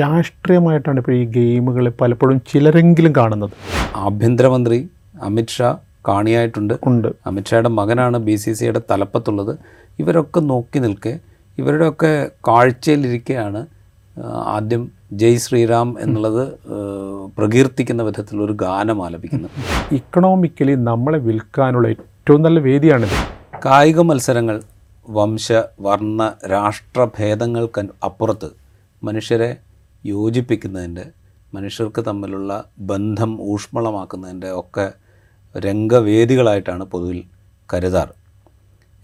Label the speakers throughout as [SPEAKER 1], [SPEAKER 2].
[SPEAKER 1] രാഷ്ട്രീയമായിട്ടാണ് ഇപ്പോൾ ഈ ഗെയിമുകൾ പലപ്പോഴും ചിലരെങ്കിലും കാണുന്നത്.
[SPEAKER 2] ആഭ്യന്തരമന്ത്രി അമിത്ഷാ കാണിയായിട്ടുണ്ട്.
[SPEAKER 1] ഉണ്ട്.
[SPEAKER 2] അമിത്ഷായുടെ മകനാണ് ബി സി സിയുടെ തലപ്പത്തുള്ളത്. ഇവരൊക്കെ നോക്കി നിൽക്കെ ഇവരുടെയൊക്കെ കാഴ്ചയിലിരിക്കെയാണ് ആദ്യം ജയ് ശ്രീറാം എന്നുള്ളത് പ്രകീർത്തിക്കുന്ന വിധത്തിലൊരു ഗാനം ആലപിക്കുന്നത്.
[SPEAKER 1] ഇക്കണോമിക്കലി നമ്മളെ വിൽക്കാനുള്ള ഏറ്റവും നല്ല വേദിയാണിത്.
[SPEAKER 2] കായിക മത്സരങ്ങൾ വംശ വർണ രാഷ്ട്രഭേദങ്ങൾക്ക് അപ്പുറത്ത് മനുഷ്യരെ യോജിപ്പിക്കുന്നതിന്റെ മനുഷ്യർക്ക് തമ്മിലുള്ള ബന്ധം ഊഷ്മളമാക്കുന്നതിന്റെ ഒക്കെ രംഗവേദികളായിട്ടാണ് പൊതുവിൽ കരുതാറ്.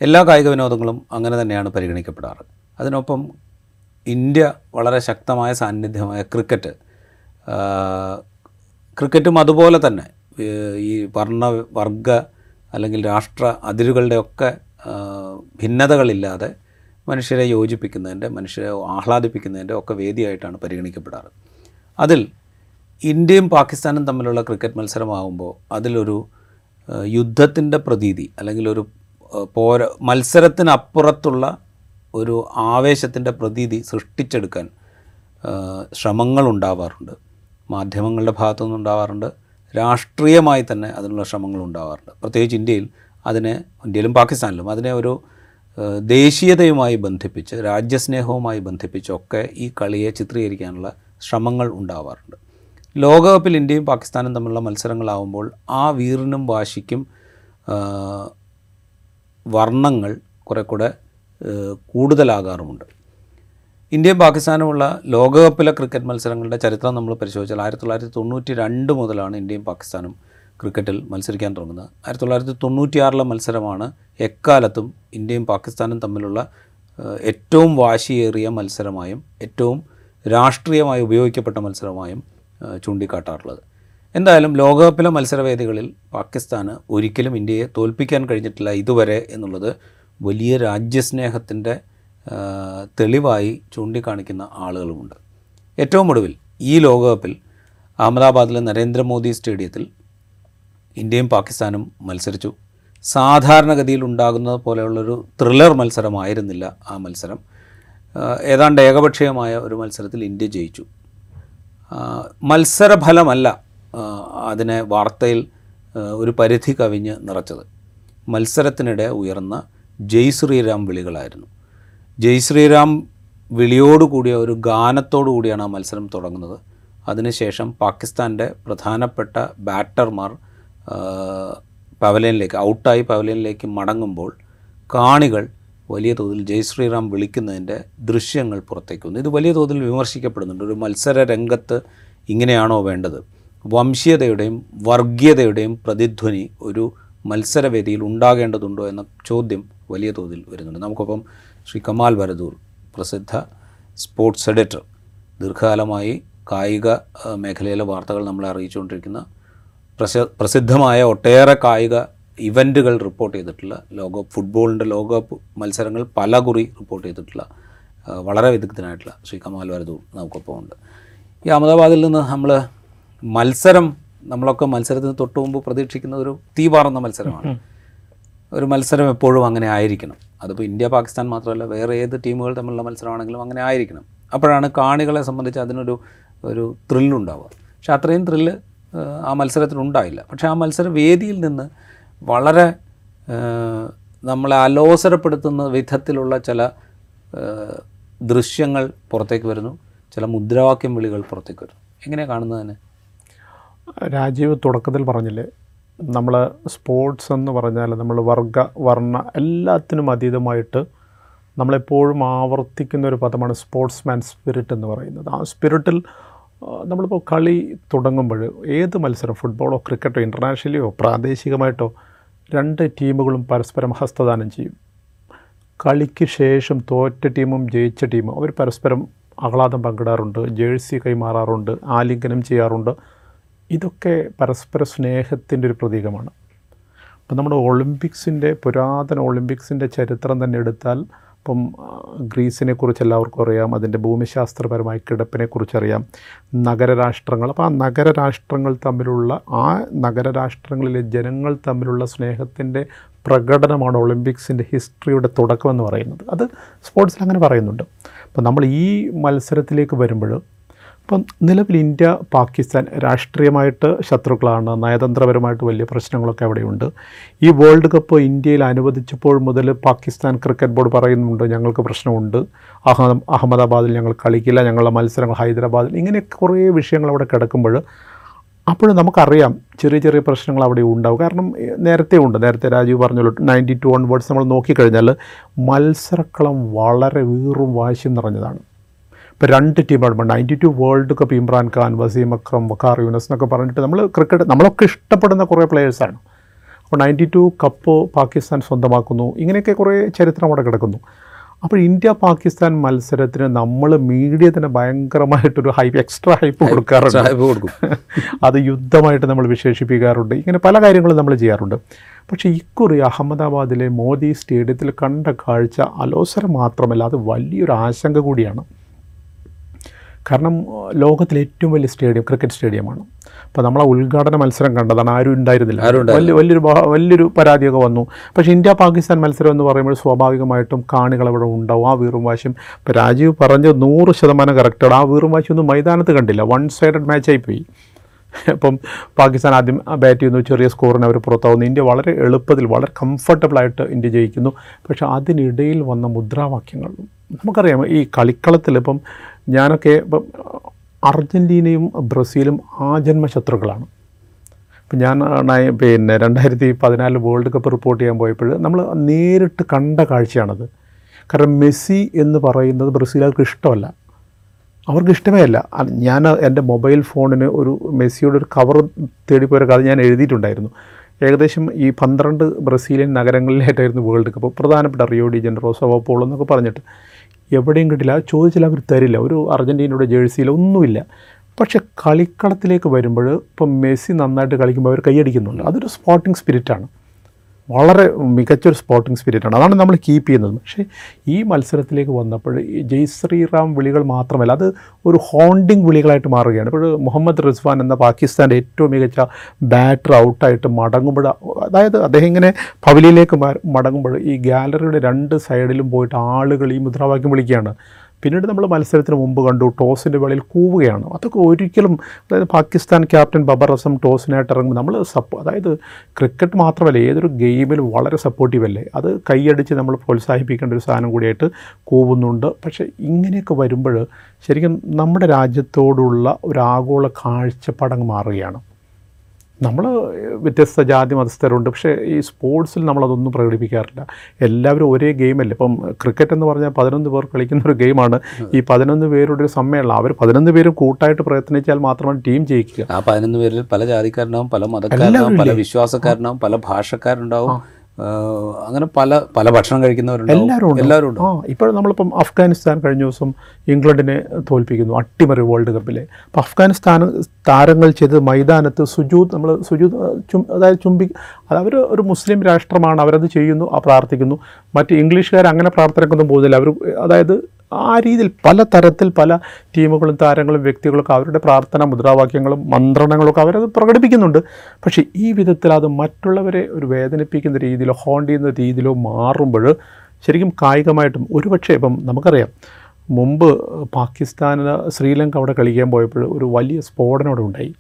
[SPEAKER 2] എല്ലാ കായിക വിനോദങ്ങളും അങ്ങനെ തന്നെയാണ് പരിഗണിക്കപ്പെടാറ്. അതിനൊപ്പം ഇന്ത്യ വളരെ ശക്തമായ സാന്നിധ്യമായ ക്രിക്കറ്റ് ക്രിക്കറ്റും അതുപോലെ തന്നെ ഈ വർണ വർഗ അല്ലെങ്കിൽ രാഷ്ട്ര അതിരുകളുടെയൊക്കെ ഭിന്നതകളില്ലാതെ മനുഷ്യരെ യോജിപ്പിക്കുന്നതിന്റെ മനുഷ്യരെ ആഹ്ലാദിപ്പിക്കുന്നതിന്റെ ഒക്കെ വേദിയായിട്ടാണ് പരിഗണിക്കപ്പെടാറ്. അതിൽ ഇന്ത്യയും പാകിസ്ഥാനും തമ്മിലുള്ള ക്രിക്കറ്റ് മത്സരമാകുമ്പോൾ അതിലൊരു യുദ്ധത്തിന്റെ പ്രതീതി അല്ലെങ്കിൽ ഒരു പോര മത്സരത്തിനപ്പുറത്തുള്ള ഒരു ആവേശത്തിന്റെ പ്രതീതി സൃഷ്ടിച്ചെടുക്കാൻ ശ്രമങ്ങൾ ഉണ്ടാവാറുണ്ട് മാധ്യമങ്ങളുടെ ഭാഗത്തു നിന്നുണ്ടാവാറുണ്ട് രാഷ്ട്രീയമായി തന്നെ അതിനുള്ള ശ്രമങ്ങൾ ഉണ്ടാവാറുണ്ട് പ്രത്യേകിച്ച് ഇന്ത്യയിൽ അതിനെ ഇന്ത്യയിലും പാകിസ്ഥാനിലും അതിനെ ഒരു ദേശീയതയുമായി ബന്ധിപ്പിച്ച് രാജ്യസ്നേഹവുമായി ബന്ധിപ്പിച്ചൊക്കെ ഈ കളിയെ ചിത്രീകരിക്കാനുള്ള ശ്രമങ്ങൾ ഉണ്ടാവാറുണ്ട്. ലോകകപ്പിൽ ഇന്ത്യയും പാകിസ്ഥാനും തമ്മിലുള്ള മത്സരങ്ങളാവുമ്പോൾ ആ വീറിനും വാശിക്കും വർണങ്ങൾ കുറെ കൂടെ കൂടുതലാകാറുമുണ്ട്. ഇന്ത്യയും പാകിസ്ഥാനുമുള്ള ലോകകപ്പിലെ ക്രിക്കറ്റ് മത്സരങ്ങളുടെ ചരിത്രം നമ്മൾ പരിശോധിച്ചാൽ ആയിരത്തി തൊള്ളായിരത്തി തൊണ്ണൂറ്റി രണ്ട് മുതലാണ് ഇന്ത്യയും പാകിസ്ഥാനും ക്രിക്കറ്റിൽ മത്സരിക്കാൻ തുടങ്ങുന്നത്. ആയിരത്തി തൊള്ളായിരത്തി തൊണ്ണൂറ്റിയാറിലെ മത്സരമാണ് എക്കാലത്തും ഇന്ത്യയും പാകിസ്ഥാനും തമ്മിലുള്ള ഏറ്റവും വാശിയേറിയ മത്സരമായും ഏറ്റവും രാഷ്ട്രീയമായി ഉപയോഗിക്കപ്പെട്ട മത്സരമായും ചൂണ്ടിക്കാട്ടാറുള്ളത്. എന്തായാലും ലോകകപ്പിലെ മത്സരവേദികളിൽ പാകിസ്ഥാന് ഒരിക്കലും ഇന്ത്യയെ തോൽപ്പിക്കാൻ കഴിഞ്ഞിട്ടില്ല ഇതുവരെ എന്നുള്ളത് വലിയ രാജ്യസ്നേഹത്തിന്റെ തെളിവായി ചൂണ്ടിക്കാണിക്കുന്ന ആളുകളുമുണ്ട്. ഏറ്റവും ഒടുവിൽ ഈ ലോകകപ്പിൽ അഹമ്മദാബാദിലെ നരേന്ദ്രമോദി സ്റ്റേഡിയത്തിൽ ഇന്ത്യയും പാകിസ്ഥാനും മത്സരിച്ചു. സാധാരണഗതിയിൽ ഉണ്ടാകുന്നത് പോലെയുള്ളൊരു ത്രില്ലർ മത്സരമായിരുന്നില്ല ആ മത്സരം. ഏതാണ്ട് ഏകപക്ഷീയമായ ഒരു മത്സരത്തിൽ ഇന്ത്യ ജയിച്ചു. മത്സരഫലമല്ല അതിനെ വാർത്തയിൽ ഒരു പരിധി കവിഞ്ഞ് നിറച്ചത്. മത്സരത്തിനിടെ ഉയർന്ന ജയ് ശ്രീറാം വിളികളായിരുന്നു. ജയ് ശ്രീറാം വിളിയോടുകൂടിയ ഒരു ഗാനത്തോടു കൂടിയാണ് ആ മത്സരം തുടങ്ങുന്നത്. അതിനുശേഷം പാകിസ്ഥാന്റെ പ്രധാനപ്പെട്ട ബാറ്റർമാർ പവലിയനിലേക്ക് ഔട്ടായി പവലിയനിലേക്ക് മടങ്ങുമ്പോൾ കാണികൾ വലിയ തോതിൽ ജയ് ശ്രീറാം വിളിക്കുന്നതിന്റെ ദൃശ്യങ്ങൾ പുറത്തേക്ക് വന്നു ഇത് വലിയ തോതിൽ വിമർശിക്കപ്പെടുന്നുണ്ട്. ഒരു മത്സര രംഗത്ത് ഇങ്ങനെയാണോ വേണ്ടത്? വംശീയതയുടെയും വർഗീയതയുടെയും പ്രതിധ്വനി ഒരു മത്സരവേദിയിൽ ഉണ്ടാകേണ്ടതുണ്ടോ എന്ന ചോദ്യം വലിയ തോതിൽ വരുന്നുണ്ട്. നമുക്കൊപ്പം ശ്രീ കമാൽ വരദൂർ പ്രസിദ്ധ സ്പോർട്സ് എഡിറ്റർ. ദീർഘകാലമായി കായിക മേഖലയിലെ വാർത്തകൾ നമ്മളെ അറിയിച്ചുകൊണ്ടിരിക്കുന്ന പ്രസിദ്ധമായ ഒട്ടേറെ കായിക ഇവന്റുകൾ റിപ്പോർട്ട് ചെയ്തിട്ടുള്ള ലോകകപ്പ് ഫുട്ബോളിന്റെ ലോകകപ്പ് മത്സരങ്ങൾ പല കുറി റിപ്പോർട്ട് ചെയ്തിട്ടുള്ള വളരെ വിദഗ്ധനായിട്ടുള്ള ശ്രീ കമാൽ വരദൂർ നമുക്കൊപ്പം ഉണ്ട് ഈ അഹമ്മദാബാദിൽ നിന്ന് നമ്മൾ മത്സരം നമ്മളൊക്കെ മത്സരത്തിന് തൊട്ട് മുമ്പ് പ്രതീക്ഷിക്കുന്ന ഒരു തീ പാറുന്ന മത്സരമാണ്. ഒരു മത്സരം എപ്പോഴും അങ്ങനെ ആയിരിക്കണം. അതിപ്പോൾ ഇന്ത്യ പാകിസ്ഥാൻ മാത്രമല്ല വേറെ ഏത് ടീമുകൾ തമ്മിലുള്ള മത്സരമാണെങ്കിലും അങ്ങനെ ആയിരിക്കണം. അപ്പോഴാണ് കാണികളെ സംബന്ധിച്ച് അതിനൊരു ഒരു ത്രില്ലുണ്ടാവുക. പക്ഷെ അത്രയും ത്രില്ല് ആ മത്സരത്തിനുണ്ടായില്ല. പക്ഷേ ആ മത്സര വേദിയിൽ നിന്ന് വളരെ നമ്മളെ അലോസരപ്പെടുത്തുന്ന വിധത്തിലുള്ള ചില ദൃശ്യങ്ങൾ പുറത്തേക്ക് വരുന്നു. ചില മുദ്രാവാക്യം വിളികൾ പുറത്തേക്ക് വരുന്നു. എങ്ങനെയാണ് കാണുന്നതിന്
[SPEAKER 1] രാജീവ് തുടക്കത്തിൽ പറഞ്ഞില്ലേ നമ്മൾ സ്പോർട്സ് എന്ന് പറഞ്ഞാൽ നമ്മൾ വർഗ വർണ എല്ലാത്തിനും അതീതമായിട്ട് നമ്മളെപ്പോഴും ആവർത്തിക്കുന്ന ഒരു പദമാണ് സ്പോർട്സ്മാൻ സ്പിരിറ്റ് എന്ന് പറയുന്നത്. ആ സ്പിരിറ്റിൽ നമ്മളിപ്പോൾ കളി തുടങ്ങുമ്പോൾ ഏത് മത്സരം? ഫുട്ബോളോ ക്രിക്കറ്റോ ഇന്റർനാഷണലിയോ പ്രാദേശികമായിട്ടോ? രണ്ട് ടീമുകളും പരസ്പരം ഹസ്തദാനം ചെയ്യും. കളിക്ക് ശേഷം തോറ്റ ടീമും ജയിച്ച ടീമും അവർ പരസ്പരം ആഹ്ലാദം പങ്കിടാറുണ്ട് ജേഴ്സി കൈമാറാറുണ്ട് ആലിംഗനം ചെയ്യാറുണ്ട്. ഇതൊക്കെ പരസ്പര സ്നേഹത്തിന്റെ ഒരു പ്രതീകമാണ്. അപ്പം നമ്മുടെ ഒളിമ്പിക്സിന്റെ പുരാതന ഒളിമ്പിക്സിന്റെ ചരിത്രം തന്നെ എടുത്താൽ ഇപ്പം ഗ്രീസിനെ കുറിച്ച് എല്ലാവർക്കും അറിയാം അതിന്റെ ഭൂമിശാസ്ത്രപരമായ കിടപ്പിനെ കുറിച്ചറിയാം നഗരരാഷ്ട്രങ്ങൾ. അപ്പോൾ ആ നഗരരാഷ്ട്രങ്ങൾ തമ്മിലുള്ള ആ നഗരരാഷ്ട്രങ്ങളിലെ ജനങ്ങൾ തമ്മിലുള്ള സ്നേഹത്തിന്റെ പ്രകടനമാണ് ഒളിമ്പിക്സിന്റെ ഹിസ്റ്ററിയുടെ തുടക്കമെന്ന് പറയുന്നത്. അത് സ്പോർട്സിൽ അങ്ങനെ പറയുന്നുണ്ട്. അപ്പോൾ നമ്മൾ ഈ മത്സരത്തിലേക്ക് വരുമ്പോൾ ഇപ്പം നിലവിൽ ഇന്ത്യ പാകിസ്ഥാൻ രാഷ്ട്രീയമായിട്ട് ശത്രുക്കളാണ്. നയതന്ത്രപരമായിട്ട് വലിയ പ്രശ്നങ്ങളൊക്കെ അവിടെയുണ്ട്. ഈ വേൾഡ് കപ്പ് ഇന്ത്യയിൽ അനുവദിച്ചപ്പോൾ മുതൽ പാകിസ്ഥാൻ ക്രിക്കറ്റ് ബോർഡ് പറയുന്നുണ്ട് ഞങ്ങൾക്ക് പ്രശ്നമുണ്ട്. അഹ അഹമ്മദാബാദിൽ ഞങ്ങൾ കളിക്കില്ല ഞങ്ങളുടെ മത്സരങ്ങൾ ഹൈദരാബാദിൽ ഇങ്ങനെ കുറേ വിഷയങ്ങൾ അവിടെ കിടക്കുമ്പോൾ അപ്പോൾ നമുക്കറിയാം ചെറിയ ചെറിയ പ്രശ്നങ്ങൾ അവിടെ ഉണ്ടാവും. കാരണം നേരത്തെ ഉണ്ട് നേരത്തെ രാജീവ് പറഞ്ഞല്ലോ നയന്റി ടു ഓൺവേർഡ്സ് നമ്മൾ നോക്കിക്കഴിഞ്ഞാൽ മത്സരക്കളം വളരെ വീറും വാശിയും നിറഞ്ഞതാണ്. ഇപ്പോൾ രണ്ട് ടീമാണ് ഇപ്പോൾ ninety two world cup Imran Khan Wasim Akram Waqar Younis എന്നൊക്കെ പറഞ്ഞിട്ട് നമ്മൾ ക്രിക്കറ്റ് നമ്മളൊക്കെ ഇഷ്ടപ്പെടുന്ന കുറേ പ്ലെയേഴ്സാണ് അപ്പോൾ നയന്റി ടു കപ്പ് പാകിസ്ഥാൻ സ്വന്തമാക്കുന്നു. ഇങ്ങനെയൊക്കെ കുറേ ചരിത്രം അവിടെ കിടക്കുന്നു. അപ്പോൾ ഇന്ത്യ പാകിസ്ഥാൻ മത്സരത്തിന് നമ്മൾ മീഡിയ തന്നെ ഭയങ്കരമായിട്ടൊരു ഹൈപ്പ് എക്സ്ട്രാ ഹൈപ്പ് കൊടുക്കാറുണ്ട്.
[SPEAKER 2] ഹൈപ്പ് കൊടുക്കും.
[SPEAKER 1] അത് യുദ്ധമായിട്ട് നമ്മൾ വിശേഷിപ്പിക്കാറുണ്ട്. ഇങ്ങനെ പല കാര്യങ്ങളും നമ്മൾ ചെയ്യാറുണ്ട്. പക്ഷേ ഇക്കുറി അഹമ്മദാബാദിലെ മോദി സ്റ്റേഡിയത്തിൽ കണ്ട കാഴ്ച അലോസരം മാത്രമല്ല അത് വലിയൊരു ആശങ്ക കൂടിയാണ്. കാരണം ലോകത്തിലെ ഏറ്റവും വലിയ സ്റ്റേഡിയം ക്രിക്കറ്റ് സ്റ്റേഡിയമാണ്. അപ്പോൾ നമ്മളെ ഉദ്ഘാടന മത്സരം കണ്ടതാണ് ആരും ഉണ്ടായിരുന്നില്ല. വലിയ വലിയൊരു വലിയൊരു പരാതിയൊക്കെ വന്നു. പക്ഷേ ഇന്ത്യ പാകിസ്ഥാൻ മത്സരം എന്ന് പറയുമ്പോൾ സ്വാഭാവികമായിട്ടും കാണികൾ അവിടെ ഉണ്ടാവും. ആ വീറും വാശിയും ഇപ്പോൾ രാജീവ് പറഞ്ഞ നൂറ് ശതമാനം കറക്റ്റാണ്. ആ വീറും വാശിയൊന്നും മൈതാനത്ത് കണ്ടില്ല. വൺ സൈഡഡ് മാച്ചായി പോയി. ഇപ്പം പാകിസ്ഥാൻ ആദ്യം ബാറ്റ് ചെയ്യുന്നു ചെറിയ സ്കോറിന് അവർ പുറത്താവുന്നു. ഇന്ത്യ വളരെ എളുപ്പത്തിൽ വളരെ കംഫർട്ടബിളായിട്ട് ഇന്ത്യ ജയിക്കുന്നു. പക്ഷേ അതിനിടയിൽ വന്ന മുദ്രാവാക്യങ്ങൾ. നമുക്കറിയാം ഈ കളിക്കളത്തിൽ ഇപ്പം ഞാനൊക്കെ ഇപ്പം അർജന്റീനയും ബ്രസീലും ആജന്മ ശത്രുക്കളാണ് ഇപ്പം ഞാൻ പിന്നെ രണ്ടായിരത്തി പതിനാല് വേൾഡ് കപ്പ് റിപ്പോർട്ട് ചെയ്യാൻ പോയപ്പോൾ നമ്മൾ നേരിട്ട് കണ്ട കാഴ്ചയാണത്. കാരണം മെസ്സി എന്ന് പറയുന്നത് ബ്രസീലുകാർക്ക് ഇഷ്ടമല്ല. അവർക്ക് ഇഷ്ടമേ അല്ല. ഞാൻ എന്റെ മൊബൈൽ ഫോണിന് ഒരു മെസ്സിയുടെ ഒരു കവർ തേടിപ്പോയൊരു കഥ ഞാൻ എഴുതിയിട്ടുണ്ടായിരുന്നു. ഏകദേശം ഈ പന്ത്രണ്ട് ബ്രസീലിയൻ നഗരങ്ങളിലായിട്ടായിരുന്നു വേൾഡ് കപ്പ്. പ്രധാനപ്പെട്ട റിയോ ഡി ജനറോ എന്നൊക്കെ പറഞ്ഞിട്ട്. എവിടെയും കിട്ടില്ല. ചോദിച്ചാൽ അവർ തരില്ല. ഒരു അർജന്റീനയുടെ ജേഴ്സിയിലോ ഒന്നുമില്ല. പക്ഷേ കളിക്കളത്തിലേക്ക് വരുമ്പോൾ ഇപ്പം മെസ്സി നന്നായിട്ട് കളിക്കുമ്പോൾ അവർ കൈയടിക്കുന്നുണ്ട്. അതൊരു സ്പോർട്ടിംഗ് സ്പിരിറ്റാണ് വളരെ മികച്ചൊരു സ്പോർട്ടിംഗ് സ്പിരിറ്റാണ് അതാണ് നമ്മൾ കീപ്പ് ചെയ്യുന്നത്. പക്ഷേ ഈ മത്സരത്തിലേക്ക് വന്നപ്പോൾ ജയ് ശ്രീറാം വിളികൾ മാത്രമല്ല അത് ഒരു ഹോണ്ടിങ് വിളികളായിട്ട് മാറുകയാണ്. ഇപ്പോൾ മുഹമ്മദ് റിസ്വാൻ എന്ന പാകിസ്ഥാന്റെ ഏറ്റവും മികച്ച ബാറ്റർ ഔട്ടായിട്ട് മടങ്ങുമ്പോൾ അതായത് അദ്ദേഹം ഇങ്ങനെ പവലിയിലേക്ക് മടങ്ങുമ്പോൾ ഈ ഗാലറിയുടെ രണ്ട് സൈഡിലും പോയിട്ട് ആളുകൾ ഈ മുദ്രാവാക്യം വിളിക്കുകയാണ്. പിന്നീട് നമ്മൾ മത്സരത്തിന് മുമ്പ് കണ്ടു ടോസിന്റെ വെളിയിൽ കൂവുകയാണ്. അതൊക്കെ ഒരിക്കലും അതായത് പാകിസ്ഥാൻ ക്യാപ്റ്റൻ ബബർ അസം ടോസിനായിട്ട് ഇറങ്ങുമ്പോൾ നമ്മൾ സപ്പോ അതായത് ക്രിക്കറ്റ് മാത്രമല്ല ഏതൊരു ഗെയിമിലും വളരെ സപ്പോർട്ടീവ് അല്ലേ? അത് കൈയടിച്ച് നമ്മൾ പ്രോത്സാഹിപ്പിക്കേണ്ട ഒരു സാധനം കൂടിയായിട്ട് കൂവുന്നുണ്ട്. പക്ഷേ ഇങ്ങനെയൊക്കെ വരുമ്പോൾ ശരിക്കും നമ്മുടെ രാജ്യത്തോടുള്ള ഒരു ആഗോള കാഴ്ചപ്പാടങ്ങ് മാറുകയാണ്. നമ്മൾ വ്യത്യസ്ത ജാതി മതസ്ഥരുണ്ട് പക്ഷേ ഈ സ്പോർട്സിൽ നമ്മളതൊന്നും പ്രകടിപ്പിക്കാറില്ല. എല്ലാവരും ഒരേ ഗെയിമല്ലേ? ഇപ്പം ക്രിക്കറ്റ് എന്ന് പറഞ്ഞാൽ പതിനൊന്ന് പേർ കളിക്കുന്ന ഒരു ഗെയിമാണ്. ഈ പതിനൊന്ന് പേരുടെ ഒരു സമ്മേളനം അവർ പതിനൊന്ന് പേരും കൂട്ടായിട്ട് പ്രയത്നിച്ചാൽ മാത്രമാണ് ടീം ജയിക്കുക.
[SPEAKER 2] ആ പതിനൊന്ന് പേരിൽ പല ജാതിക്കാരുണ്ടാവും പല മതക്കാരനാവും പല വിശ്വാസക്കാരനാവും പല ഭാഷക്കാരുണ്ടാവും. അങ്ങനെ പല പല ഭക്ഷണം കഴിക്കുന്നവരുണ്ട്
[SPEAKER 1] എല്ലാവരും ഉണ്ട്
[SPEAKER 2] എല്ലാവരും ഉണ്ട്
[SPEAKER 1] ആ ഇപ്പോൾ നമ്മളിപ്പം അഫ്ഗാനിസ്ഥാൻ കഴിഞ്ഞ ദിവസം ഇംഗ്ലണ്ടിനെ തോൽപ്പിക്കുന്നു അട്ടിമറി വേൾഡ് കപ്പിലെ. അപ്പോൾ അഫ്ഗാനിസ്ഥാൻ താരങ്ങൾ ചെയ്ത് മൈതാനത്ത് സുജൂദ് നമ്മൾ സുജൂദ് ചും അതായത് ചുംബി അത് അവർ ഒരു മുസ്ലിം രാഷ്ട്രമാണ് അവരത് ചെയ്യുന്നു പ്രാർത്ഥിക്കുന്നു. മറ്റ് ഇംഗ്ലീഷുകാർ അങ്ങനെ പ്രാർത്ഥനക്കൊന്നും പോകുന്നില്ല. അവർ അതായത് ആ രീതിയിൽ പല തരത്തിൽ പല ടീമുകളും താരങ്ങളും വ്യക്തികളൊക്കെ അവരുടെ പ്രാർത്ഥന മുദ്രാവാക്യങ്ങളും മന്ത്രണങ്ങളൊക്കെ അവരത് പ്രകടിപ്പിക്കുന്നുണ്ട്. പക്ഷേ ഈ വിധത്തിൽ അത് മറ്റുള്ളവരെ ഒരു വേദനിപ്പിക്കുന്ന രീതിയിലോ ഹോണ്ട് ചെയ്യുന്ന രീതിയിലോ മാറുമ്പോൾ ശരിക്കും കായികമായിട്ടും ഒരുപക്ഷെ ഇപ്പം നമുക്കറിയാം മുമ്പ് പാകിസ്ഥാന് ശ്രീലങ്ക അവിടെ കളിക്കാൻ പോയപ്പോൾ ഒരു വലിയ സ്ഫോടനം അവിടെ ഉണ്ടായി.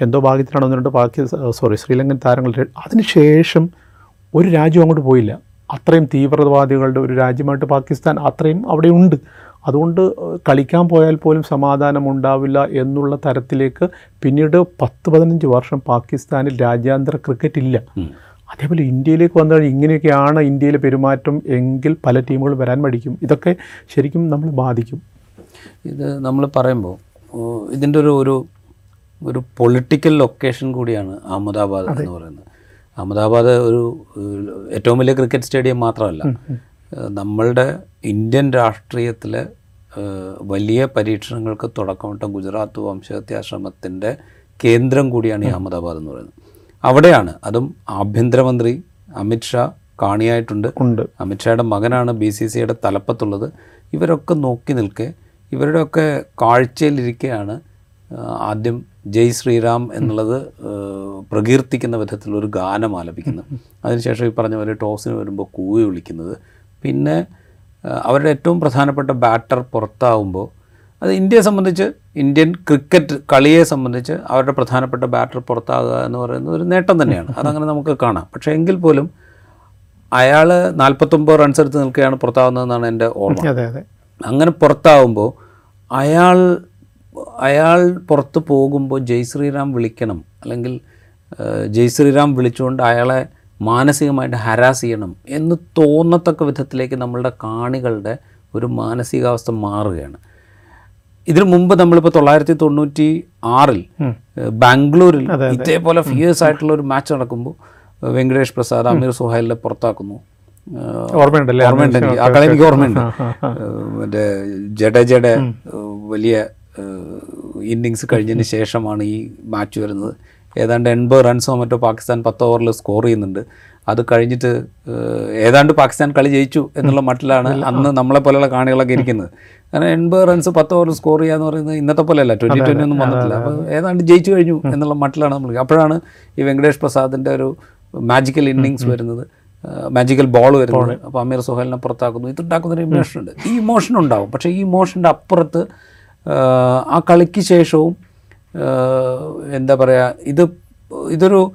[SPEAKER 1] എന്തോ ഭാഗ്യത്തിനാണോ എന്നിട്ട് പാകിസ്ഥാൻ സോറി ശ്രീലങ്കൻ താരങ്ങൾ അതിനുശേഷം ഒരു രാജ്യം അങ്ങോട്ട് പോയില്ല. അത്രയും തീവ്രവാദികളുടെ ഒരു രാജ്യമായിട്ട് പാകിസ്ഥാൻ അത്രയും അവിടെ ഉണ്ട്. അതുകൊണ്ട് കളിക്കാൻ പോയാൽ പോലും സമാധാനം ഉണ്ടാവില്ല എന്നുള്ള തരത്തിലേക്ക് പിന്നീട് പത്ത് പതിനഞ്ച് വർഷം പാകിസ്ഥാനിൽ രാജ്യാന്തര ക്രിക്കറ്റ് ഇല്ല. അതേപോലെ ഇന്ത്യയിലേക്ക് വന്നു കഴിഞ്ഞാൽ ഇങ്ങനെയൊക്കെയാണ് ഇന്ത്യയിലെ പെരുമാറ്റം എങ്കിൽ പല ടീമുകൾ വരാൻ മടിക്കും. ഇതൊക്കെ ശരിക്കും നമ്മൾ ബാധിക്കും.
[SPEAKER 2] ഇത് നമ്മൾ പറയുമ്പോൾ ഇതിന്റെ ഒരു ഒരു ഒരു പൊളിറ്റിക്കൽ ലൊക്കേഷൻ കൂടിയാണ് അഹമ്മദാബാദ് എന്ന് പറയുന്നത്. അഹമ്മദാബാദ് ഒരു ഏറ്റവും വലിയ ക്രിക്കറ്റ് സ്റ്റേഡിയം മാത്രമല്ല. നമ്മളുടെ ഇന്ത്യൻ രാഷ്ട്രീയത്തിൽ വലിയ പരീക്ഷണങ്ങൾക്ക് തുടക്കമിട്ട ഗുജറാത്ത് വംശഹത്യാശ്രമത്തിന്റെ കേന്ദ്രം കൂടിയാണ് ഈ അഹമ്മദാബാദ് എന്ന് പറയുന്നത്. അവിടെയാണ് അതും ആഭ്യന്തരമന്ത്രി അമിത്ഷാ കാണിയായിട്ടുണ്ട്.
[SPEAKER 1] ഉണ്ട്.
[SPEAKER 2] അമിത്ഷായുടെ മകനാണ് ബി സി സിയുടെ തലപ്പത്തുള്ളത്. ഇവരൊക്കെ നോക്കി നിൽക്കെ ഇവരുടെയൊക്കെ കാഴ്ചയിലിരിക്കെയാണ് ആദ്യം ജയ് ശ്രീറാം എന്നുള്ളത് പ്രകീർത്തിക്കുന്ന വിധത്തിലൊരു ഗാനം ആലപിക്കുന്നത് അതിനുശേഷം ഈ പറഞ്ഞ പോലെ ടോസിന് വരുമ്പോൾ കൂവി വിളിക്കുന്നത്. പിന്നെ അവരുടെ ഏറ്റവും പ്രധാനപ്പെട്ട ബാറ്റർ പുറത്താവുമ്പോൾ അത് ഇന്ത്യയെ സംബന്ധിച്ച് ഇന്ത്യൻ ക്രിക്കറ്റ് കളിയെ സംബന്ധിച്ച് അവരുടെ പ്രധാനപ്പെട്ട ബാറ്റർ പുറത്താകുക എന്ന് പറയുന്നത് ഒരു നേട്ടം തന്നെയാണ്. അതങ്ങനെ നമുക്ക് കാണാം. പക്ഷേ എങ്കിൽ പോലും അയാൾ നാൽപ്പത്തൊമ്പത് റൺസ് എടുത്ത് നിൽക്കുകയാണ് പുറത്താവുന്നതെന്നാണ് എന്റെ ഓർമ്മ. അങ്ങനെ പുറത്താവുമ്പോൾ അയാൾ അയാൾ പുറത്ത് പോകുമ്പോൾ ജയ് ശ്രീറാം വിളിക്കണം. അല്ലെങ്കിൽ ജയ് ശ്രീറാം വിളിച്ചുകൊണ്ട് അയാളെ മാനസികമായിട്ട് ഹരാസ് ചെയ്യണം എന്ന് തോന്നത്തക്ക വിധത്തിലേക്ക് നമ്മളുടെ കാണികളുടെ ഒരു മാനസികാവസ്ഥ മാറുകയാണ്. ഇതിനു മുമ്പ് നമ്മളിപ്പോൾ തൊള്ളായിരത്തി തൊണ്ണൂറ്റി ആറിൽ ബാംഗ്ലൂരിൽ ഇതേപോലെ ഫിയേഴ്സ് ആയിട്ടുള്ള ഒരു മാച്ച് നടക്കുമ്പോൾ വെങ്കടേഷ് പ്രസാദ് അമീർ സുഹൈലിനെ പുറത്താക്കുന്നു.
[SPEAKER 1] ഓർമ്മയുണ്ടല്ലേ?
[SPEAKER 2] ഓർമ്മയുണ്ട് എനിക്ക് ആ കളി എനിക്ക് ഓർമ്മയുണ്ട് മറ്റേ ജഡേജയുടെ വലിയ ഇന്നിങ്സ് കഴിഞ്ഞതിന് ശേഷമാണ് ഈ മാച്ച് വരുന്നത്. ഏതാണ്ട് എൺപത് റൺസോ മറ്റോ പാകിസ്ഥാൻ പത്ത് ഓവറിൽ സ്കോർ ചെയ്യുന്നുണ്ട്. അത് കഴിഞ്ഞിട്ട് ഏതാണ്ട് പാകിസ്ഥാൻ കളി ജയിച്ചു എന്നുള്ള മട്ടിലാണ് അന്ന് നമ്മളെ പോലെയുള്ള കാണികളൊക്കെ ഇരിക്കുന്നത്. കാരണം എൺപത് റൺസ് പത്ത് ഓവർ സ്കോർ ചെയ്യുക എന്ന് പറയുന്നത് ഇന്നത്തെ പോലെയല്ല. ട്വന്റി ട്വന്റി ഒന്നും വന്നിട്ടില്ല. അപ്പോൾ ഏതാണ്ട് ജയിച്ചു കഴിഞ്ഞു എന്നുള്ള മട്ടിലാണ് നമ്മൾ അപ്പോഴാണ് ഈ വെങ്കടേഷ് പ്രസാദിന്റെ ഒരു മാജിക്കൽ ഇന്നിങ്സ് വരുന്നത്. മാജിക്കൽ ബോൾ വരുന്നത്. അപ്പോൾ അമീർ സുഹേലിനെ പുറത്താക്കുന്നു. ഇതുണ്ടാക്കുന്ന ഒരു ഇമോഷൻ ഉണ്ട്. ഈ ഇമോഷൻ ഉണ്ടാവും. പക്ഷേ ഈ ഇമോഷന്റെ അപ്പുറത്ത് ആ കളിക്ക് ശേഷവും എന്താ പറയുക ഇത് ഇതൊരു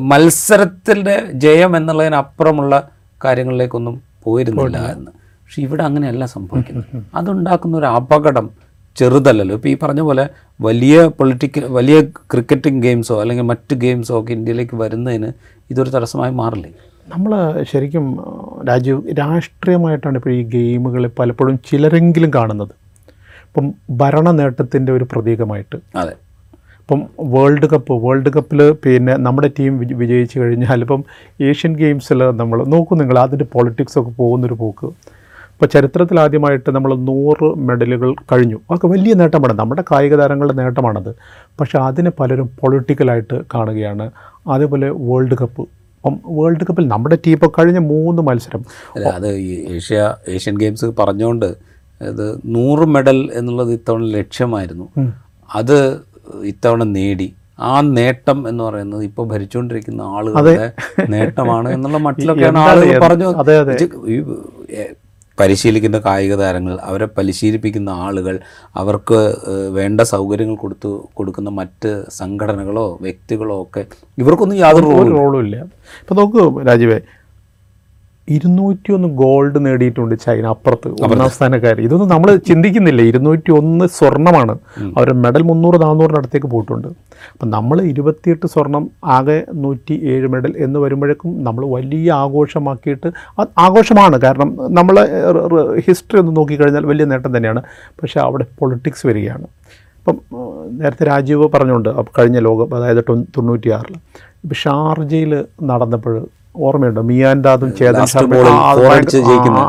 [SPEAKER 2] മത്സരത്തിന്റെ ജയം എന്നുള്ളതിനപ്പുറമുള്ള കാര്യങ്ങളിലേക്കൊന്നും പോയിരുന്നില്ല എന്ന്. പക്ഷെ ഇവിടെ അങ്ങനെയല്ല സംഭവിക്കുന്നത്. അതുണ്ടാക്കുന്ന ഒരു അപകടം ചെറുതല്ലല്ലോ. ഇപ്പോൾ ഈ പറഞ്ഞ പോലെ വലിയ പൊളിറ്റിക്കൽ വലിയ ക്രിക്കറ്റിംഗ് ഗെയിംസോ അല്ലെങ്കിൽ മറ്റ് ഗെയിംസോ ഒക്കെ ഇന്ത്യയിലേക്ക് വരുന്നതിന് ഇതൊരു തടസ്സമായി മാറില്ലേ?
[SPEAKER 1] നമ്മൾ ശരിക്കും രാജ്യ രാജീവ് രാഷ്ട്രീയമായിട്ടാണ് ഇപ്പോൾ ഈ ഗെയിമുകൾ പലപ്പോഴും ചിലരെങ്കിലും കാണുന്നത്. ഇപ്പം ഭരണ നേട്ടത്തിന്റെ ഒരു പ്രതീകമായിട്ട്.
[SPEAKER 2] അതെ.
[SPEAKER 1] ഇപ്പം വേൾഡ് കപ്പ് വേൾഡ് കപ്പിൽ പിന്നെ നമ്മുടെ ടീം വിജയിച്ചു കഴിഞ്ഞാൽ ഇപ്പം ഏഷ്യൻ ഗെയിംസിൽ നമ്മൾ നോക്കൂ നിങ്ങൾ അതിന്റെ പൊളിറ്റിക്സ് ഒക്കെ പോകുന്നൊരു പോക്ക്. ഇപ്പോൾ ചരിത്രത്തിൽ ആദ്യമായിട്ട് നമ്മൾ നൂറ് മെഡലുകൾ കഴിഞ്ഞു. അതൊക്കെ വലിയ നേട്ടമാണ്. നമ്മുടെ കായിക താരങ്ങളുടെ നേട്ടമാണത്. പക്ഷേ അതിനെ പലരും പൊളിറ്റിക്കലായിട്ട് കാണുകയാണ്. അതേപോലെ വേൾഡ് കപ്പ്. അപ്പം വേൾഡ് കപ്പിൽ നമ്മുടെ ടീം ഇപ്പോൾ കഴിഞ്ഞ മൂന്ന് മത്സരം.
[SPEAKER 2] അല്ല അത് ഏഷ്യ ഏഷ്യൻ ഗെയിംസ് പറഞ്ഞുകൊണ്ട് അത് നൂറ് മെഡൽ എന്നുള്ളത് ഇത്തവണ ലക്ഷ്യമായിരുന്നു. അത് ഇത്തവണ നേടി. ആ നേട്ടം എന്ന് പറയുന്നത് ഇപ്പോൾ ഭരിച്ചുകൊണ്ടിരിക്കുന്ന ആളുകളുടെ നേട്ടമാണ് എന്നുള്ള മട്ടിലൊക്കെയാണ് ആളുകൾ പറഞ്ഞു ഈ, പരിശീലിക്കുന്ന കായിക താരങ്ങൾ അവരെ പരിശീലിപ്പിക്കുന്ന ആളുകൾ അവർക്ക് വേണ്ട സൗകര്യങ്ങൾ കൊടുത്തു കൊടുക്കുന്ന മറ്റ് സംഘടനകളോ വ്യക്തികളോ ഒക്കെ ഇവർക്കൊന്നും യാതൊരു
[SPEAKER 1] റോളും ഇല്ല. ഇപ്പൊ നോക്കൂ രാജീവേ ഇരുന്നൂറ്റി ഒന്ന് ഗോൾഡ് നേടിയിട്ടുണ്ട് ചൈന അപ്പുറത്ത്. ഒന്നാം സ്ഥാനക്കാർ ഇതൊന്നും നമ്മൾ ചിന്തിക്കുന്നില്ല. ഇരുന്നൂറ്റി ഒന്ന് സ്വർണമാണ് അവർ മെഡൽ മുന്നൂറ് നാനൂറിനടുത്തേക്ക് പോയിട്ടുണ്ട്. അപ്പം നമ്മൾ ഇരുപത്തിയെട്ട് സ്വർണം ആകെ നൂറ്റി ഏഴ് മെഡൽ എന്ന് വരുമ്പോഴേക്കും നമ്മൾ വലിയ ആഘോഷമാക്കിയിട്ട് ആഘോഷമാണ്. കാരണം നമ്മൾ ഹിസ്റ്ററി ഒന്ന് നോക്കിക്കഴിഞ്ഞാൽ വലിയ നേട്ടം തന്നെയാണ്. പക്ഷേ അവിടെ പൊളിറ്റിക്സ് വരികയാണ്. ഇപ്പം നേരത്തെ രാജീവ് പറഞ്ഞുകൊണ്ട് അപ്പ് കഴിഞ്ഞ ലോകം അതായത് തൊണ്ണൂ- തൊണ്ണൂറ്റിയാറിൽ ഇപ്പം ഷാർജയിൽ നടന്നപ്പോൾ ഓർമ്മയുണ്ടോ? മിയാൻഡാദും ചേതൻ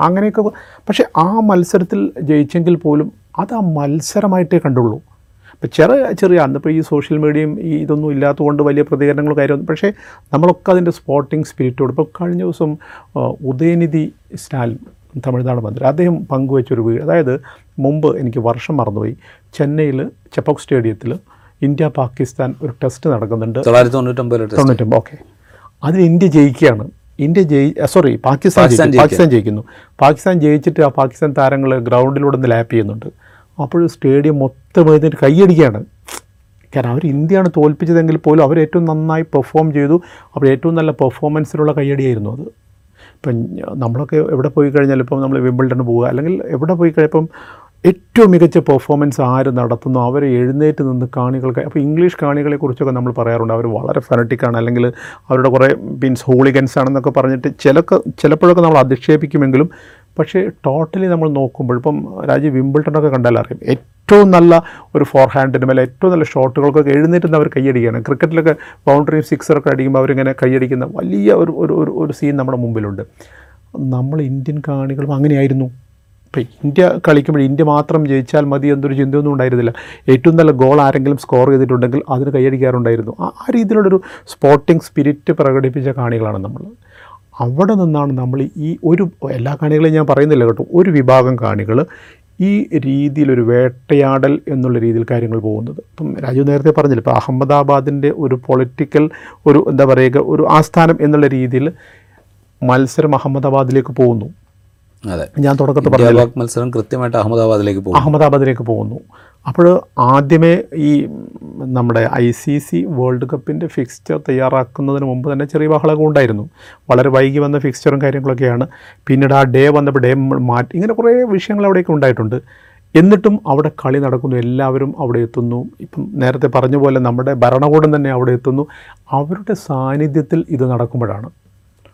[SPEAKER 1] അങ്ങനെയൊക്കെ പക്ഷെ ആ മത്സരത്തിൽ ജയിച്ചെങ്കിൽ പോലും അത് ആ മത്സരമായിട്ടേ കണ്ടുള്ളൂ. ഇപ്പം ചെറിയ ചെറിയ അന്നിപ്പോൾ ഈ സോഷ്യൽ മീഡിയയും ഈ ഇതൊന്നും ഇല്ലാത്തതുകൊണ്ട് വലിയ പ്രതികരണങ്ങളും കാര്യമൊന്നും പക്ഷേ നമ്മളൊക്കെ അതിന്റെ സ്പോർട്ടിംഗ് സ്പിരിറ്റോട് ഇപ്പോൾ കഴിഞ്ഞ ദിവസം ഉദയനിധി സ്റ്റാലിൻ തമിഴ്നാട് മന്ത്രി അദ്ദേഹം പങ്കുവച്ചൊരു വീട് അതായത് മുമ്പ് എനിക്ക് വർഷം മറന്നുപോയി. ചെന്നൈയിൽ ചെപ്പോക് സ്റ്റേഡിയത്തിൽ ഇന്ത്യ പാകിസ്ഥാൻ ഒരു ടെസ്റ്റ് നടക്കുന്നുണ്ട്.
[SPEAKER 2] തൊള്ളായിരത്തി തൊണ്ണൂറ്റൊമ്പതിലെ ടെസ്റ്റ്
[SPEAKER 1] തൊണ്ണൂറ്റൊമ്പത് ഓക്കെ അതിൽ ഇന്ത്യ ജയിക്കുകയാണ്. ഇന്ത്യ ജയി സോറി പാകിസ്ഥാൻ
[SPEAKER 2] പാകിസ്ഥാൻ
[SPEAKER 1] ജയിക്കുന്നു. പാകിസ്ഥാൻ ജയിച്ചിട്ട് ആ പാകിസ്ഥാൻ താരങ്ങൾ ഗ്രൗണ്ടിലൂടെ ഒന്ന് ലാപ്പ് ചെയ്യുന്നുണ്ട്. അപ്പോൾ സ്റ്റേഡിയം മൊത്തം എഴുന്നേറ്റ് കൈയടിക്കുകയാണ്. കാരണം അവർ ഇന്ത്യയാണ് തോൽപ്പിച്ചതെങ്കിൽ പോലും അവർ ഏറ്റവും നന്നായി പെർഫോം ചെയ്തു. അവർ ഏറ്റവും നല്ല പെർഫോമൻസിലുള്ള കയ്യടിയായിരുന്നു അത്. ഇപ്പം നമ്മളൊക്കെ എവിടെ പോയി കഴിഞ്ഞാൽ ഇപ്പം നമ്മൾ വിമ്പിൾഡൺ പോവുക അല്ലെങ്കിൽ എവിടെ പോയി കഴിയപ്പം ഏറ്റവും മികച്ച പെർഫോമൻസ് ആര് നടത്തുന്നു? അവരെ എഴുന്നേറ്റ് നിന്ന് കാണികൾക്ക് അപ്പോൾ ഇംഗ്ലീഷ് കാണികളെക്കുറിച്ചൊക്കെ നമ്മൾ പറയാറുണ്ട്. അവർ വളരെ ഫനറ്റിക്കാണ് അല്ലെങ്കിൽ അവരുടെ കുറേ മീൻസ് ഹോളിഗൻസ് ആണെന്നൊക്കെ പറഞ്ഞിട്ട് ചിലക്ക് ചിലപ്പോഴൊക്കെ നമ്മൾ അധിക്ഷേപിക്കുമെങ്കിലും പക്ഷേ ടോട്ടലി നമ്മൾ നോക്കുമ്പോൾ ഇപ്പം രാജീവ് വിമ്പിൾട്ടണൊക്കെ കണ്ടാൽ അറിയാം. ഏറ്റവും നല്ല ഒരു ഫോർ ഹാൻഡിനും മേലെ ഏറ്റവും നല്ല ഷോട്ടുകൾക്കൊക്കെ എഴുന്നേറ്റ് അവർ കൈയടിക്കുകയാണ്. ക്രിക്കറ്റിലൊക്കെ ബൗണ്ടറിയും സിക്സറൊക്കെ അടിക്കുമ്പോൾ അവരിങ്ങനെ കൈയടിക്കുന്ന വലിയ ഒരു ഒരു ഒരു സീൻ നമ്മുടെ മുമ്പിലുണ്ട്. നമ്മൾ ഇന്ത്യൻ കാണികളും അങ്ങനെയായിരുന്നു. ഇപ്പം ഇന്ത്യ കളിക്കുമ്പോൾ ഇന്ത്യ മാത്രം ജയിച്ചാൽ മതി എന്നൊരു ചിന്തയൊന്നും ഉണ്ടായിരുന്നില്ല. ഏറ്റവും നല്ല ഗോൾ ആരെങ്കിലും സ്കോർ ചെയ്തിട്ടുണ്ടെങ്കിൽ അതിന് കൈയടിക്കാറുണ്ടായിരുന്നു. ആ രീതിയിലുള്ളൊരു സ്പോർട്ടിംഗ് സ്പിരിറ്റ് പ്രകടിപ്പിച്ച കാണികളാണ് നമ്മൾ. അവിടെ നിന്നാണ് നമ്മൾ ഈ ഒരു എല്ലാ കാണികളെയും ഞാൻ പറയുന്നില്ല കേട്ടോ. ഒരു വിഭാഗം കാണികൾ ഈ രീതിയിലൊരു വേട്ടയാടൽ എന്നുള്ള രീതിയിൽ കാര്യങ്ങൾ പോകുന്നത്. ഇപ്പം രാജു നേരത്തെ പറഞ്ഞില്ല ഇപ്പോൾ അഹമ്മദാബാദിന്റെ ഒരു പൊളിറ്റിക്കൽ ഒരു എന്താ പറയുക ഒരു ആസ്ഥാനം എന്നുള്ള രീതിയിൽ മത്സരം അഹമ്മദാബാദിലേക്ക് പോകുന്നു. ഞാൻ തുടക്കത്തിൽ
[SPEAKER 2] പറഞ്ഞു മത്സരം കൃത്യമായിട്ട് അഹമ്മദാബാദിലേക്ക് പോകും
[SPEAKER 1] അഹമ്മദാബാദിലേക്ക് പോകുന്നു. അപ്പോൾ ആദ്യമേ ഈ നമ്മുടെ ഐ സി സി വേൾഡ് കപ്പിന്റെ ഫിക്സ്ചർ തയ്യാറാക്കുന്നതിന് മുമ്പ് തന്നെ ചെറിയ ബഹളമൊക്കെ ഉണ്ടായിരുന്നു. വളരെ വൈകി വന്ന ഫിക്സ്ചറും കാര്യങ്ങളൊക്കെയാണ്. പിന്നീട് ആ ഡേ വന്നപ്പോൾ ഡേ മാറ്റി ഇങ്ങനെ കുറേ വിഷയങ്ങൾ അവിടെയൊക്കെ ഉണ്ടായിട്ടുണ്ട്. എന്നിട്ടും അവിടെ കളി നടക്കുന്നു. എല്ലാവരും അവിടെ എത്തുന്നു. ഇപ്പം നേരത്തെ പറഞ്ഞ പോലെ നമ്മുടെ ഭരണകൂടം തന്നെ അവിടെ എത്തുന്നു. അവരുടെ സാന്നിധ്യത്തിൽ ഇത് നടക്കുമ്പോഴാണ്.